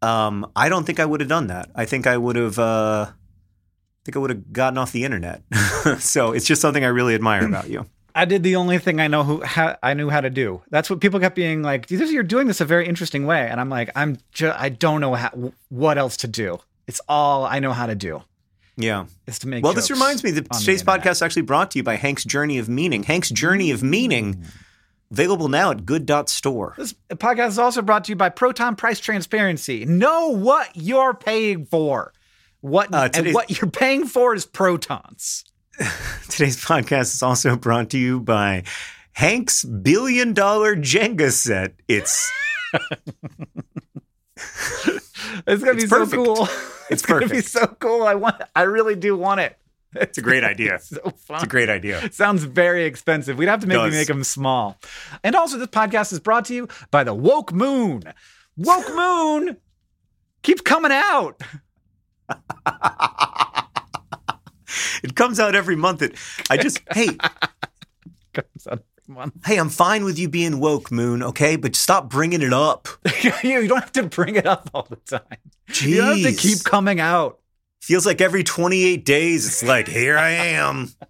B: um, I don't think I would have done that. I think I would have. Uh, I think I would have gotten off the internet. [LAUGHS] so it's just something I really admire about you. [CLEARS THROAT]
A: I did the only thing I know who ha- I knew how to do. That's what people kept being like. You're doing this a very interesting way, and I'm like, I'm just I don't know how, what else to do. It's all I know how to do
B: Yeah.
A: is to make.
B: Well, this reminds me that today's podcast is actually brought to you by Hank's Journey of Meaning. Hank's Journey of Meaning, available now at good.store.
A: This podcast is also brought to you by Proton Price Transparency. Know what you're paying for. What
B: Uh,
A: and what you're paying for is protons. [LAUGHS]
B: Today's podcast is also brought to you by Hank's billion dollar Jenga set. It's [LAUGHS] [LAUGHS]
A: It's gonna
B: It's
A: be
B: perfect.
A: so cool.
B: It's
A: gonna be [LAUGHS] so cool. I want. I really do want it. [LAUGHS] It's
B: a great idea.
A: so fun.
B: it's a great idea.
A: Sounds very expensive. We'd have to maybe make them small. And also, this podcast is brought to you by the Woke Moon. Woke [LAUGHS] Moon keeps coming out.
B: It comes out every month. It, I just hey
A: Comes out.
B: Hey, I'm fine with you being woke, Moon. Okay, but stop bringing it up. [LAUGHS]
A: you don't have to bring it up all the time. You don't have to keep coming out.
B: Feels like every 28 days, it's like here I am. [LAUGHS]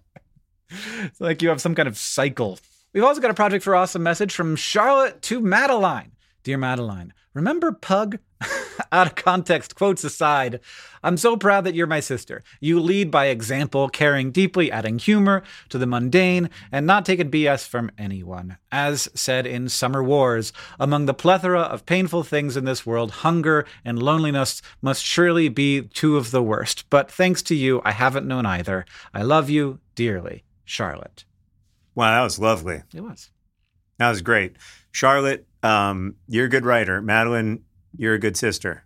A: It's like you have some kind of cycle. We've also got a project for awesome message from Charlotte to Madeline. Dear Madeline, Remember Pug? [LAUGHS] Out of context, quotes aside, I'm so proud that you're my sister. You lead by example, caring deeply, adding humor to the mundane, and not taking BS from anyone. As said in Summer Wars, among the plethora of painful things in this world, hunger and loneliness must surely be two of the worst. But thanks to you, I haven't known either. I love you dearly, Charlotte.
B: Wow, that was lovely.
A: It was.
B: That was great. Charlotte, um, you're a good writer. Madeline, you're a good sister.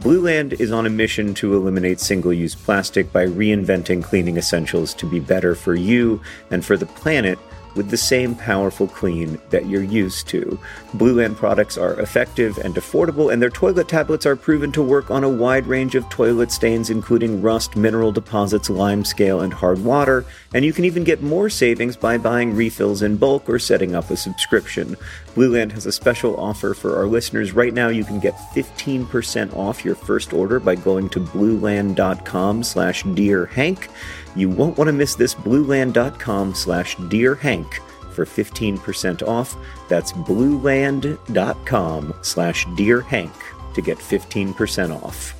B: Blueland is on a mission to eliminate single use plastic by reinventing cleaning essentials to be better for you and for the planet with the same powerful clean that you're used to. Blueland products are effective and affordable, and their toilet tablets are proven to work on a wide range of toilet stains, including rust, mineral deposits, lime scale, and hard water. And you can even get more savings by buying refills in bulk or setting up a subscription. Blueland has a special offer for our listeners. Right now, you can get 15% off your first order by going to blueland.com slash dearhank. You won't want to miss this blueland.com slash dearhank for 15% off. That's blueland.com slash dearhank to get 15% off.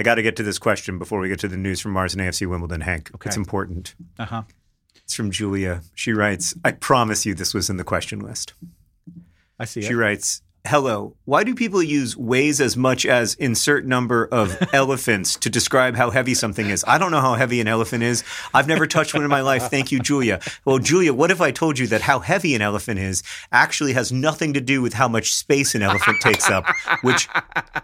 B: I got to get to this question before we get to the news from Mars and AFC Wimbledon, Hank.
A: Okay.
B: It's important.
A: Uh huh.
B: It's from Julia. She writes, I promise you this was in the question list.
A: I see
B: She
A: it.
B: writes, Hello. Why do people use weighs as much as insert number of [LAUGHS] elephants to describe how heavy something is? I don't know how heavy an elephant is. I've never touched one in my life. Thank you, Julia. Well, Julia, what if I told you that how heavy an elephant is actually has nothing to do with how much space an elephant takes up, which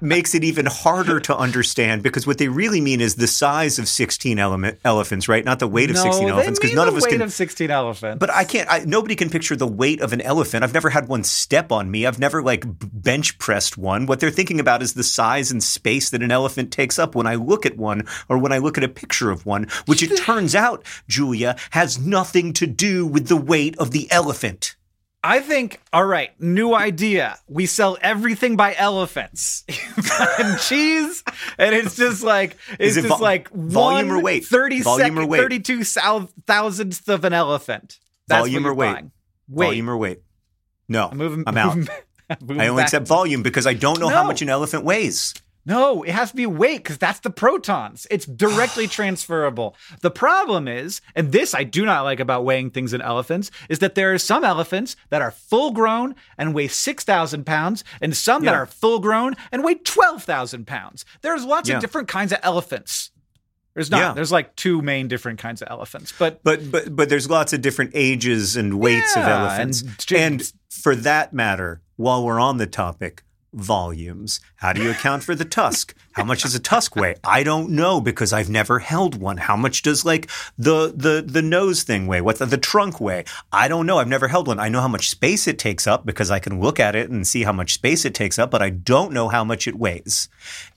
B: makes it even harder to understand because what they really mean is the size of 16 element elephants, right? Not the weight of
A: no,
B: 16 elephants because none of us
A: weight
B: can
A: of 16 elephants.
B: but I can't. I, nobody can picture the weight of an elephant. I've never had one step on me. I've never like bench pressed one. What they're thinking about is the size and space that an elephant takes up when I look at one or when I look at a picture of one, which it [LAUGHS] turns out, Julia, has nothing to do with the weight of the elephant.
A: I think, all right, new idea. We sell everything by elephants [LAUGHS] and cheese, and it's just like it's
B: Is it
A: just
B: vo-
A: like
B: volume or weight?
A: 30
B: Volume or
A: second-
B: weight?
A: 32 thou- thousandths of an elephant. That's
B: Volume
A: what
B: or weight?
A: Weight.
B: Volume or weight? No,
A: I'm moving.
B: I'm out. [LAUGHS] I only accept volume because I don't know how much an elephant weighs.
A: No, it has to be weight because that's the protons. It's directly [SIGHS] transferable. The problem is, and this I do not like about weighing things in elephants, is that there are some elephants that are full grown and weigh 6,000 pounds, and some that are full grown and weigh 12,000 pounds. There's lots
B: Yeah.
A: of different kinds of elephants. There's not.
B: Yeah.
A: There's like two main different kinds of elephants, but
B: But but but there's lots of different ages and weights of
A: Yeah,
B: elephants.
A: and-
B: And, for that matter, while we're on the topic, volumes. How do you account for the tusk? How much does a tusk weigh? I don't know because I've never held one. How much does like the the the nose thing weigh? What's the, the trunk weigh? I don't know. I've never held one. I know how much space it takes up because I can look at it and see how much space it takes up, but I don't know how much it weighs.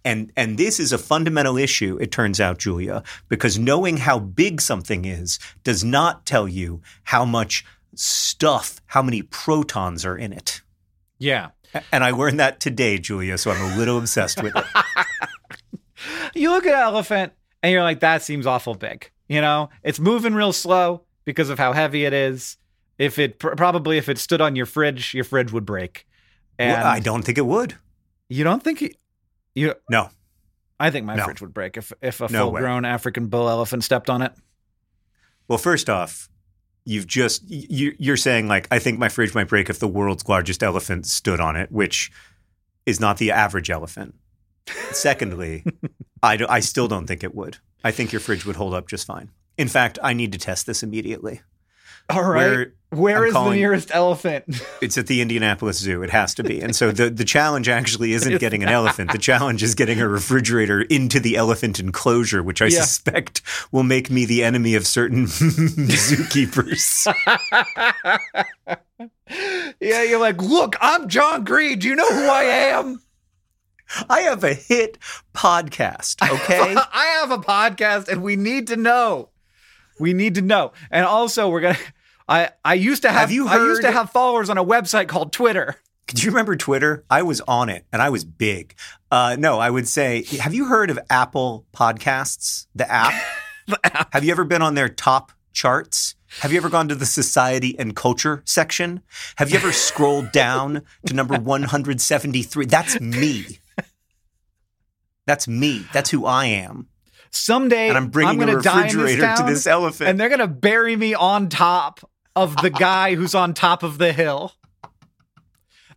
B: And and this is a fundamental issue, it turns out, Julia, because knowing how big something is does not tell you how much stuff, how many protons are in it.
A: yeah.
B: And I learned that today, Julia, so I'm a little obsessed with it. [LAUGHS]
A: You look at an elephant and you're like, that seems awful big. You know, it's moving real slow because of how heavy it is. If it pr- probably if it stood on your fridge, your fridge would break. And
B: Well, I don't think it would.
A: you don't think you, you
B: No.
A: I think my
B: No.
A: fridge would break if if a
B: No
A: full
B: way.
A: grown African bull elephant stepped on it.
B: Well, first off, you've just you, you're saying like I think my fridge might break if the world's largest elephant stood on it, which is not the average elephant. [LAUGHS] Secondly, I, do, I still don't think it would. I think your fridge would hold up just fine. In fact, I need to test this immediately.
A: All right.
B: Where
A: Where
B: I'm
A: the nearest elephant? [LAUGHS]
B: it's at the Indianapolis Zoo. It has to be. And so the, the challenge actually isn't getting an [LAUGHS] elephant. The challenge is getting a refrigerator into the elephant enclosure, which I
A: Yeah.
B: suspect will make me the enemy of certain [LAUGHS] zookeepers.
A: yeah, you're like, look, I'm John Green. Do you know who I am?
B: I have a hit podcast, okay?
A: I have a podcast and we need to know. We need to know. And also we're gonna I I used to have,
B: Have you heard,
A: I used to have followers on a website called Twitter.
B: Do you remember Twitter? I was on it and I was big. Uh, no, I would say, have you heard of Apple Podcasts, the app? [LAUGHS] Have you ever been on their top charts? Have you ever gone to the society and culture section? Have you ever scrolled [LAUGHS] down to number 173? That's me. That's me. That's who I am.
A: Someday
B: And I'm bringing
A: gonna
B: a
A: die in this
B: refrigerator to this elephant.
A: and they're gonna bury me on top of the guy who's on top of the hill.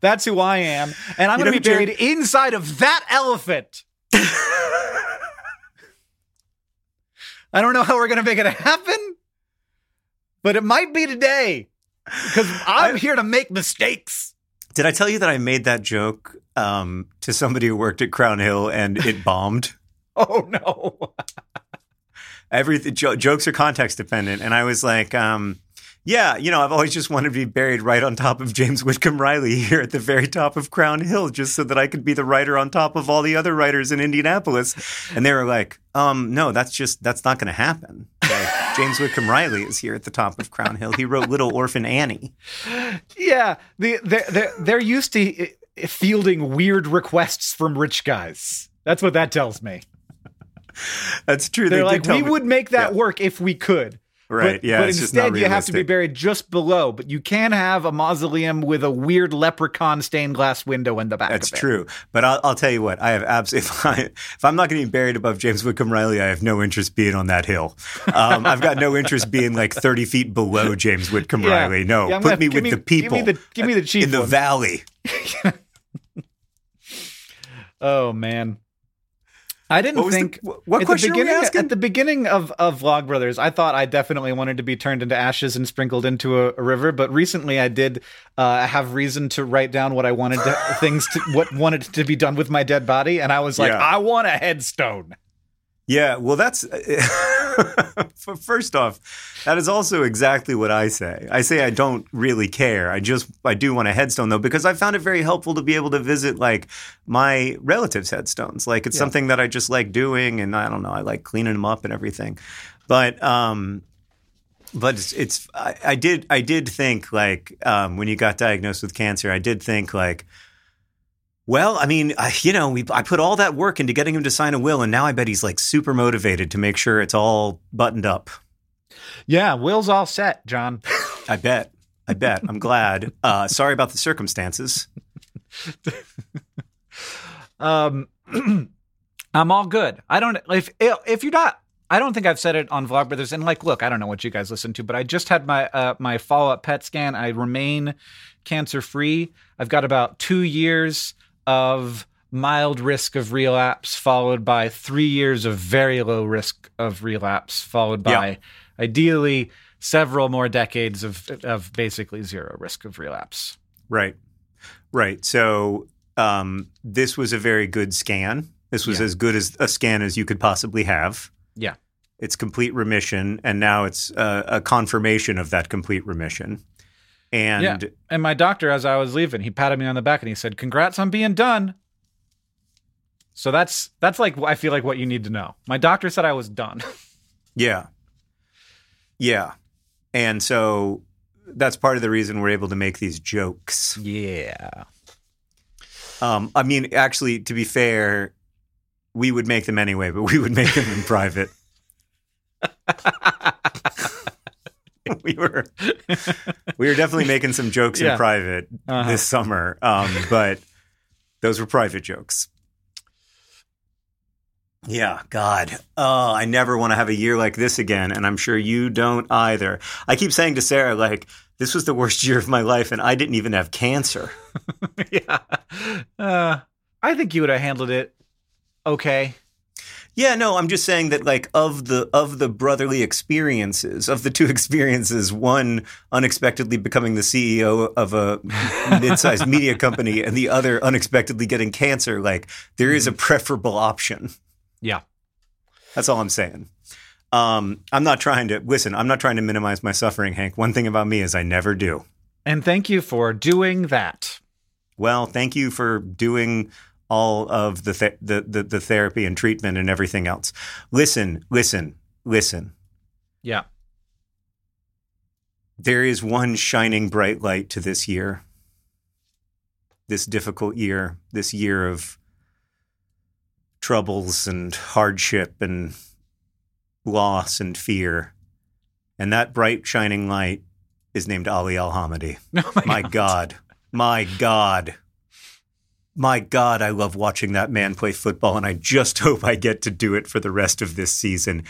A: That's who I am, and I'm
B: You
A: gonna be buried inside of that elephant. I don't know how we're gonna make it happen, but it might be today because I'm
B: I-
A: here to make mistakes.
B: Did I tell you that I made that joke um, to somebody who worked at Crown Hill and it [LAUGHS] bombed?
A: Oh no!
B: everything jo- jokes are context dependent and i was like um yeah you know i've always just wanted to be buried right on top of james whitcomb riley here at the very top of crown hill just so that i could be the writer on top of all the other writers in indianapolis and they were like um no that's just that's not going to happen like, [LAUGHS] james whitcomb riley is here at the top of crown hill he wrote little orphan annie
A: Yeah, the, they're, they're they're used to uh, fielding weird requests from rich guys. That's what that tells me.
B: that's true
A: They're
B: They
A: like, we
B: me-
A: would make that
B: Yeah.
A: work if we could.
B: Right
A: But,
B: yeah
A: but
B: it's just not
A: instead, you have to be buried just below. But you can have a mausoleum with a weird leprechaun stained glass window in the back.
B: That's
A: of it.
B: true. But I'll, I'll tell you what, I have absolutely, [LAUGHS] if, I, if I'm not going to be buried above James Whitcomb Riley, I have no interest being on that hill. Um, I've got no interest being like 30 feet below James Whitcomb
A: Yeah.
B: Riley. No,
A: Yeah,
B: put me with
A: me-
B: the people
A: Give me the, give me the chief
B: in the
A: one.
B: valley. [LAUGHS]
A: oh man, I didn't
B: was the-
A: think.
B: what
A: at
B: question
A: the
B: were we asking?
A: At the beginning of, of Vlogbrothers, I thought I definitely wanted to be turned into ashes and sprinkled into a, a river. But recently, I did uh, have reason to write down what I wanted to, [LAUGHS] things to what wanted to be done with my dead body, and I was like,
B: Yeah.
A: I want a headstone.
B: Yeah, well, that's [LAUGHS] [LAUGHS] first off, that is also exactly what I say. I say I don't really care. I just I do want a headstone though because I found it very helpful to be able to visit like my relatives' headstones. Like it's
A: Yeah.
B: something that I just like doing, and I don't know, I like cleaning them up and everything. But um, but it's, it's I, I did I did think like um, when you got diagnosed with cancer, I did think like. Well, I mean, I, you know, we I put all that work into getting him to sign a will, and now I bet he's like super motivated to make sure it's all buttoned up.
A: Yeah, Will's all set, John.
B: I bet. I bet. I'm glad. Uh, sorry about the circumstances. [LAUGHS]
A: Um, [CLEARS THROAT] I'm all good. I don't if if you're not. I don't think I've said it on Vlogbrothers. And like, look, I don't know what you guys listen to, but I just had my uh, my follow up PET scan. I remain cancer free. I've got about two years of mild risk of relapse, followed by three years of very low risk of relapse, followed by
B: Yeah.
A: ideally several more decades of of basically zero risk of relapse.
B: Right. Right. So um, this was a very good scan. This was
A: Yeah.
B: as good as a scan as you could possibly have.
A: Yeah.
B: It's complete remission, and now it's uh, a confirmation of that complete remission. And
A: Yeah. And my doctor, as I was leaving, he patted me on the back and he said, "Congrats on being done." So that's that's like I feel like what you need to know. My doctor said I was done. [LAUGHS]
B: Yeah. Yeah. And so that's part of the reason we're able to make these jokes.
A: yeah.
B: Um, I mean, actually, to be fair, we would make them anyway, but we would make them in [LAUGHS] private. [LAUGHS] [LAUGHS] we were we were definitely making some jokes
A: Yeah.
B: in private
A: Uh-huh.
B: this summer, um, but those were private jokes. Yeah, God. Oh, I never want to have a year like this again, and I'm sure you don't either. I keep saying to Sarah, like, this was the worst [LAUGHS] year of my life, and I didn't even have cancer. [LAUGHS]
A: yeah. Uh, I think you would have handled it okay.
B: Yeah, no, I'm just saying that like of the of the brotherly experiences, of the two [LAUGHS] experiences, one unexpectedly becoming the CEO of a mid-sized [LAUGHS] media company and the other unexpectedly getting cancer, like there is a preferable option.
A: Yeah.
B: That's all I'm saying. Um, I'm not trying to listen, I'm not trying to minimize my suffering, Hank. One thing about me is I never do.
A: And thank you for doing that.
B: Well, thank you for doing all of the, th- the, the the therapy and treatment and everything else. Listen, listen, listen.
A: Yeah.
B: There is one shining bright light to this year. This difficult year, this year of troubles and hardship and loss and fear. And that bright shining light is named Ali Al Hamidi. [LAUGHS]
A: Oh my,
B: My
A: God.
B: God. My God. My God, I love watching that man play football, and I just [LAUGHS] hope I get to do it for the rest of this season.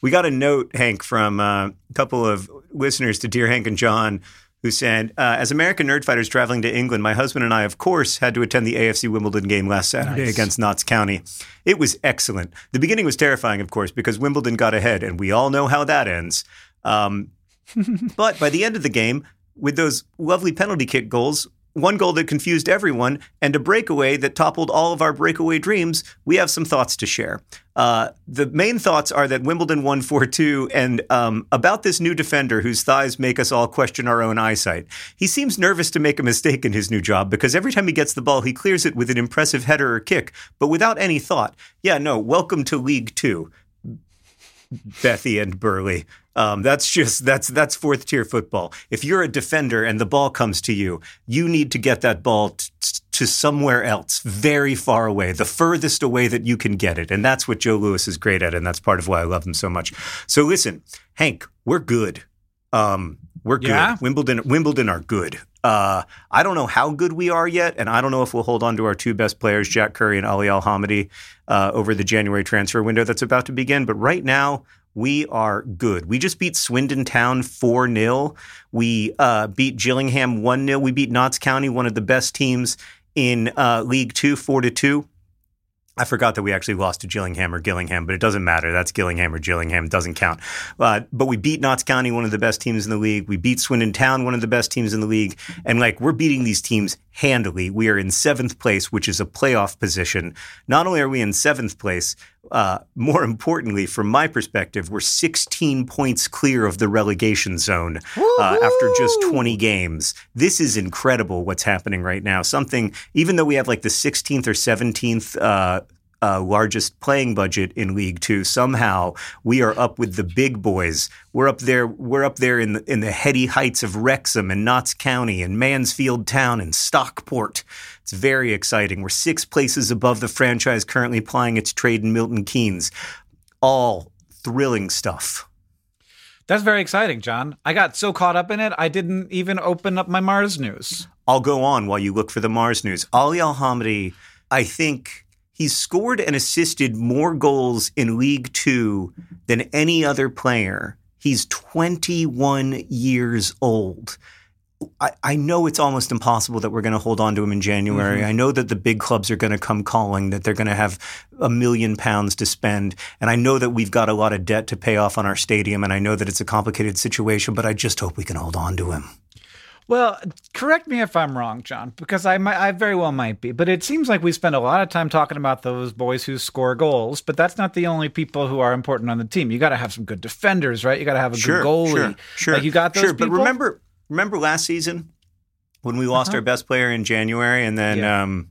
B: We got a note, Hank, from uh, a couple of listeners to Dear Hank and John, who said, uh, As American Nerdfighters traveling to England, my husband and I, of course, had to attend the AFC Wimbledon game last Saturday
A: Nice.
B: against Notts County. It was excellent. The beginning was terrifying, of course, because Wimbledon got ahead, and we all know how that ends. Um, [LAUGHS] but by the end of the game, with those lovely penalty kick goals, one goal that confused everyone, and a breakaway that toppled all of our breakaway dreams, we have some thoughts to share. Uh, the main thoughts are that Wimbledon won 4 2, and um, about this new defender whose thighs make us all question our own eyesight. He seems nervous to make a mistake in his new job because every time he gets the ball, he clears it with an impressive header or kick, but without any thought. Yeah, no, welcome to League Two. Bethy and Burley. Um, that's just that's that's fourth tier football. If you're a defender and the ball comes to you, you need to get that ball t- to somewhere else, very far away, the furthest away that you can get it, and that's what Joe Lewis is great at, and that's part of why I love him so much. So listen, Hank, we're good. Um, we're good.
A: Yeah?
B: Wimbledon, Wimbledon are good. Uh, I don't know how good we are yet, and I don't know if we'll hold on to our two best players, Jack Currie and Ali Al Hamidi, uh, over the January transfer window that's about to begin. But right now, we are good. We just beat Swindon Town 4 0. We uh, beat Gillingham 1 0. We beat Notts County, one of the best teams in uh, League Two, 4 to 2. I forgot that we actually lost to Gillingham or Gillingham, but it doesn't matter. That's Gillingham or Gillingham. It doesn't count. Uh, but we beat Notts County, one of the best teams in the league. We beat Swindon Town, one of the best teams in the league. And like, we're beating these teams handily. We are in seventh place, which is a playoff position. Not only are we in seventh place, uh, more importantly, from my perspective, we're 16 points clear of the relegation zone uh, after just 20 games. This is incredible what's happening right now. Something, even though we have like the 16th or 17th uh, uh, largest playing budget in League Two, somehow we are up with the big boys. We're up there. We're up there in the, in the heady heights of Wrexham and Notts County and Mansfield Town and Stockport. It's very exciting. We're six places above the franchise currently plying its trade in Milton Keynes. All thrilling stuff.
A: That's very exciting, John. I got so caught up in it, I didn't even open up my Mars news.
B: I'll go on while you look for the Mars news. Ali Al Hamidi, I think he's scored and assisted more goals in League Two than any other player. He's 21 years old. I, I know it's almost impossible that we're going to hold on to him in January.
A: Mm-hmm.
B: I know that the big clubs are going to come calling, that they're going to have a million pounds to spend. And I know that we've got a lot of debt to pay off on our stadium. And I know that it's a complicated situation, but I just hope we can hold on to him.
A: Well, correct me if I'm wrong, John, because I might, I very well might be. But it seems like we spend a lot of time talking about those boys who score goals, but that's not the only people who are important on the team. You got to have some good defenders, right? You got to have a
B: Sure,
A: good goalie.
B: sure, sure.
A: Like you got those
B: sure,
A: people.
B: but remember, remember last season when we lost
A: Uh-huh.
B: our best player in January, and then,
A: Yeah.
B: um,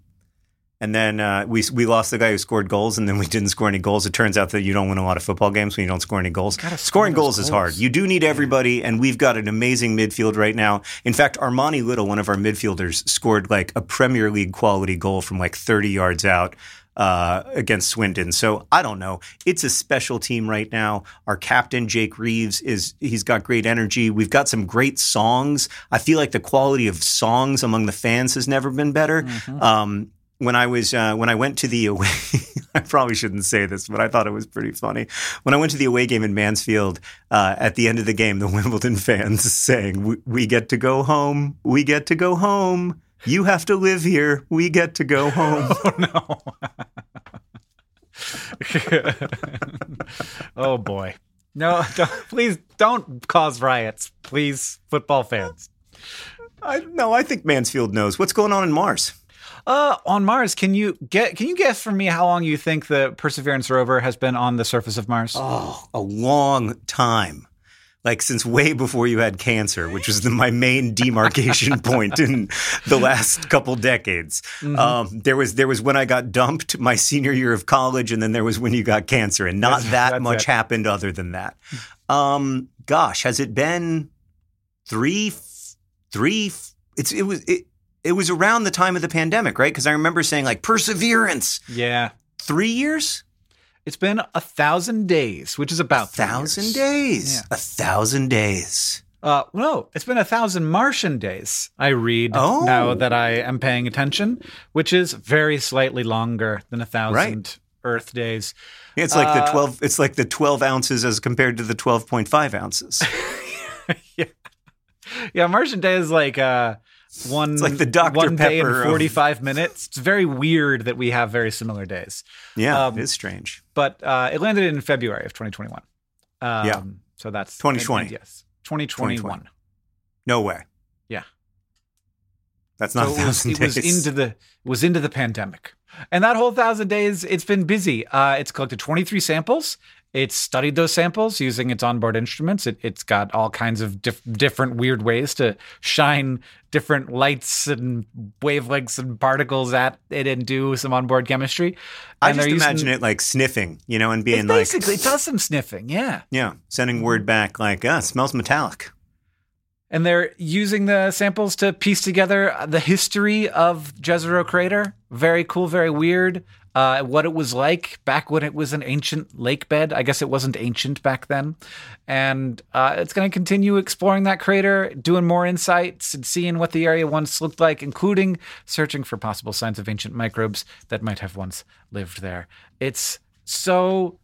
B: and then uh, we we lost the guy who scored goals, and then we didn't score any goals. It turns out that you don't win a lot of football games when you don't score any goals.
A: Score
B: Scoring
A: those
B: goals is hard. You do need everybody, and we've got an amazing midfield right now. In fact, Armani Little, one of our midfielders, scored like a Premier League quality goal from like 30 yards out uh, against Swindon. So I don't know. It's a special team right now. Our captain Jake Reeves is he's got great energy. We've got some great songs. I feel like the quality of songs among the fans has never been better. Um, when I was uh, when I went to the away, [LAUGHS] I probably shouldn't say this, but I thought it was pretty funny. When I went to the away game in Mansfield, uh, at the end of the game, the [LAUGHS] Wimbledon fans saying, we, "We get to go home. We get to go home. You have to live here. We get to go home." [LAUGHS]
A: oh no! oh boy. No, don't, please don't cause riots, please, football fans.
B: I no, I think Mansfield knows what's going on in Mars.
A: Uh, on Mars, can you get can you guess for me how long you think the Perseverance rover has been on the surface of Mars?
B: Oh, a long time. Like since way before you had cancer, which was the, my main [LAUGHS] demarcation point in the last couple decades. Um, there was there was when I got dumped my senior year of college, and then there was when you got cancer, and not
A: That's-
B: that
A: that's
B: much
A: it.
B: happened other than that. Um, gosh, has it been three, three? It's it was it. It was around the time of the pandemic, right? Because I remember saying like perseverance,
A: Yeah.
B: three years,
A: It's been a thousand days, which is about three
B: thousand
A: years.
B: days,
A: Yeah.
B: a thousand days.
A: Uh, no, it's been a thousand Martian days. I read
B: Oh.
A: now that I am paying attention, which is very slightly longer than a thousand
B: Right.
A: Earth days.
B: It's like the
A: Uh,
B: twelve. It's like the twelve ounces as compared to the twelve point five ounces. [LAUGHS]
A: Yeah, yeah, Martian day is like uh, one.
B: It's like the Dr.
A: one day
B: Pepper
A: and
B: of-
A: forty-five minutes. It's very weird that we have very similar days.
B: Yeah,
A: Um,
B: it is strange.
A: But uh, it landed in February of 2021. Um,
B: Yeah.
A: So that's
B: 2020.
A: and- and yes, 2021.
B: No way.
A: Yeah.
B: That's not
A: so
B: a
A: it was, it was into the was into the pandemic, and that whole thousand days, it's been busy. Uh, it's collected 23 samples. It's studied those samples using its onboard instruments. It, it's got all kinds of diff- different weird ways to shine different lights and wavelengths and particles at it and do some onboard chemistry.
B: I
A: And
B: just
A: they're using-
B: imagine it like sniffing, you know, and
A: It
B: being like,
A: basically does some sniffing, yeah.
B: yeah, sending word back like, ah, it smells metallic.
A: And they're using the samples to piece together the history of Jezero Crater. Very cool, very weird. Uh, what it was like back when it was an ancient lake bed. I guess it wasn't ancient back then. And uh, it's going to continue exploring that crater, doing more insights and seeing what the area once looked like, including searching for possible signs of ancient microbes that might have once lived there. It's so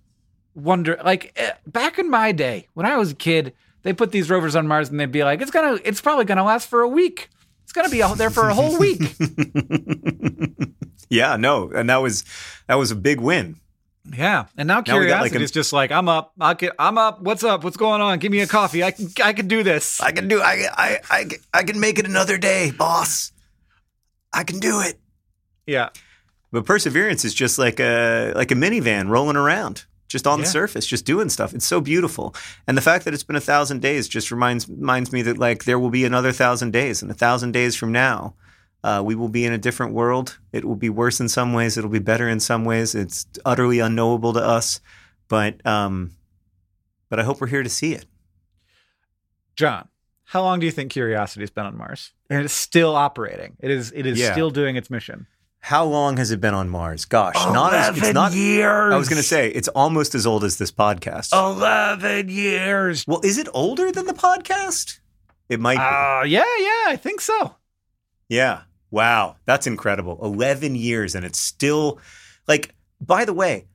A: wonder like eh, back in my day when I was a kid, they put these rovers on Mars and they'd be like, it's gonna, it's probably gonna last for a week. It's gonna be out there for a whole week. [LAUGHS]
B: Yeah, no, and that was that was a big win.
A: yeah, and now
B: Now
A: curiosity
B: like, a-
A: is just like, I'm up, I can, I'm up. What's up? What's going on? Give me a coffee. I can, I can do this.
B: I can do. I I I I can make it another day, boss. I can do it.
A: yeah,
B: But perseverance is just like a like a minivan rolling around, just on the surface, just doing stuff. It's so beautiful, and the fact that it's been a thousand days just reminds reminds me that like there will be another thousand days, and a thousand days from now, uh, we will be in a different world. It will be worse in some ways. It'll be better in some ways. It's utterly unknowable to us, but um, but I hope we're here to see it.
A: John. How long do you think Curiosity's been on Mars? And it's still operating. It is. It is
B: Yeah.
A: still doing its mission.
B: How long has it been on Mars? Gosh, not as it's not.
A: years.
B: I was going to say it's almost as old as this podcast.
A: eleven years.
B: Well, is it older than the podcast? It might be.
A: Uh, yeah, yeah, I think so.
B: yeah. Wow. That's incredible. 11 years and it's still like by the way,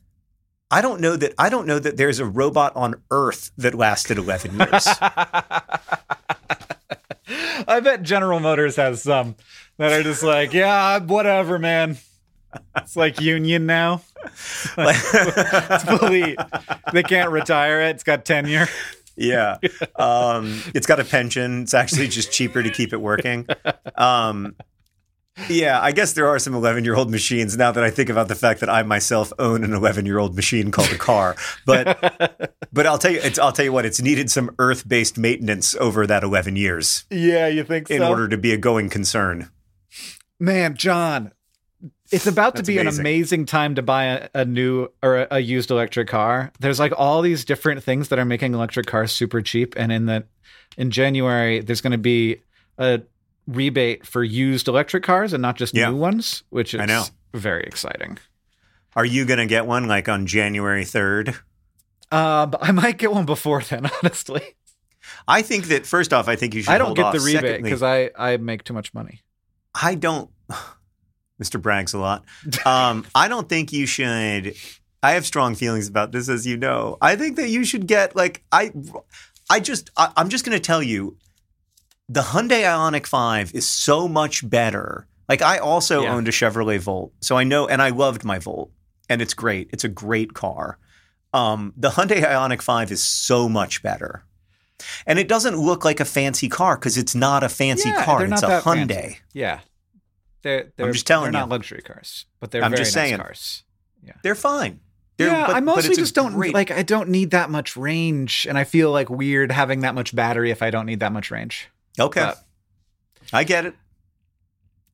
B: I don't know that I don't know that there's a robot on Earth that lasted 11 years. [LAUGHS]
A: I bet General Motors has some that are just like, yeah, whatever, man. It's like union now. [LAUGHS] it's fully, they can't retire it. It's got tenure.
B: Yeah. [LAUGHS] Um, it's got a pension. It's actually just cheaper to keep it working. Um, yeah, I guess there are some 11 year old machines now that I think about the fact that I myself own an 11 year old machine called a car. But [LAUGHS] but I'll tell you, it's, I'll tell you what, it's needed some earth based maintenance over that 11 years
A: Yeah, you think so
B: in
A: so?
B: order to be a going concern.
A: Man, John, it's about to
B: That's
A: be an
B: amazing.
A: amazing time to buy a, a new or a, a used electric car. There's like all these different things that are making electric cars super cheap, and in the in January there's going to be a rebate for used electric cars and not just
B: Yeah.
A: new ones, which is
B: I know.
A: very exciting.
B: Are you going to get one like on January 3rd?
A: Uh, I might get one before then, [LAUGHS] honestly.
B: I think that first off, I think you should.
A: I don't get
B: off.
A: the rebate because I I make too much money.
B: I don't. [SIGHS] Mr. Brags a lot. Um, I don't think you should. I have strong feelings about this, as you know. I think that you should get like I. I just. I, I'm just going to tell you, the Hyundai Ioniq Five is so much better. Like I also
A: Yeah.
B: owned a Chevrolet Volt, so I know, and I loved my Volt, and it's great. It's a great car. Um, the Hyundai Ioniq Five is so much better. And it doesn't look like a fancy car because it's not a fancy
A: Yeah,
B: car.
A: they're
B: It's
A: not
B: a
A: that fancy. Yeah, they're they're
B: just telling
A: they're not luxury cars, but they're
B: I'm
A: very
B: just
A: nice
B: saying.
A: cars. Yeah.
B: They're fine. They're,
A: yeah,
B: but-
A: I mostly just don't
B: great-
A: like. I don't need that much range, and I feel like weird having that much battery if I don't need that much range.
B: Okay,
A: but-
B: I get it.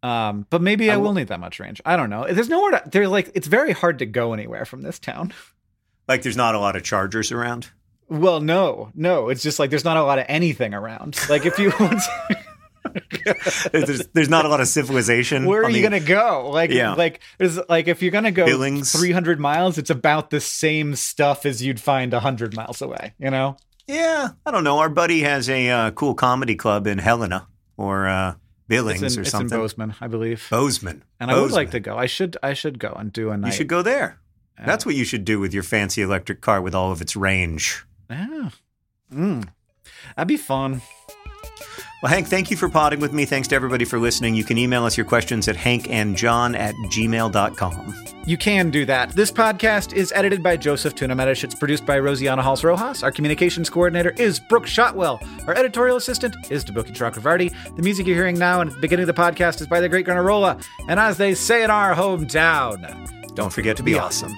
A: Um, but maybe I,
B: I
A: will need that much range. I don't know. There's nowhere to. They're like it's very hard to go anywhere from this town. [LAUGHS]
B: Like, there's not a lot of chargers around.
A: Well, no, no. It's just like there's not a lot of anything around. Like if you, [LAUGHS]
B: There's, there's not a lot of civilization.
A: where are you
B: the-
A: gonna go? Like,
B: Yeah.
A: like there's like if you're gonna go
B: Billings.
A: 300 miles, it's about the same stuff as you'd find 100 miles away. You know?
B: Yeah, I don't know. Our buddy has a uh, cool comedy club in Helena or uh, Billings
A: in,
B: or
A: it's in
B: something.
A: Bozeman, I believe.
B: Bozeman.
A: and I would like to go. I should. I should go and do a night.
B: You should go there.
A: Yeah.
B: That's what you should do with your fancy electric car with all of its range.
A: Yeah. Mm. That'd be fun.
B: Well, Hank, thank you for potting with me. Thanks to everybody for listening. You can email us your questions at hankandjohn at gmail.com.
A: You can do that. This podcast is edited by Joseph Tuna Medish. It's produced by Rosianna Halls Rojas. Our communications coordinator is Brooke Shotwell. Our editorial assistant is Deboki Chakravarti. The music you're hearing now and at the beginning of the podcast is by the Great Gunnarolla. And as they say in our hometown,
B: Don't forget to be awesome.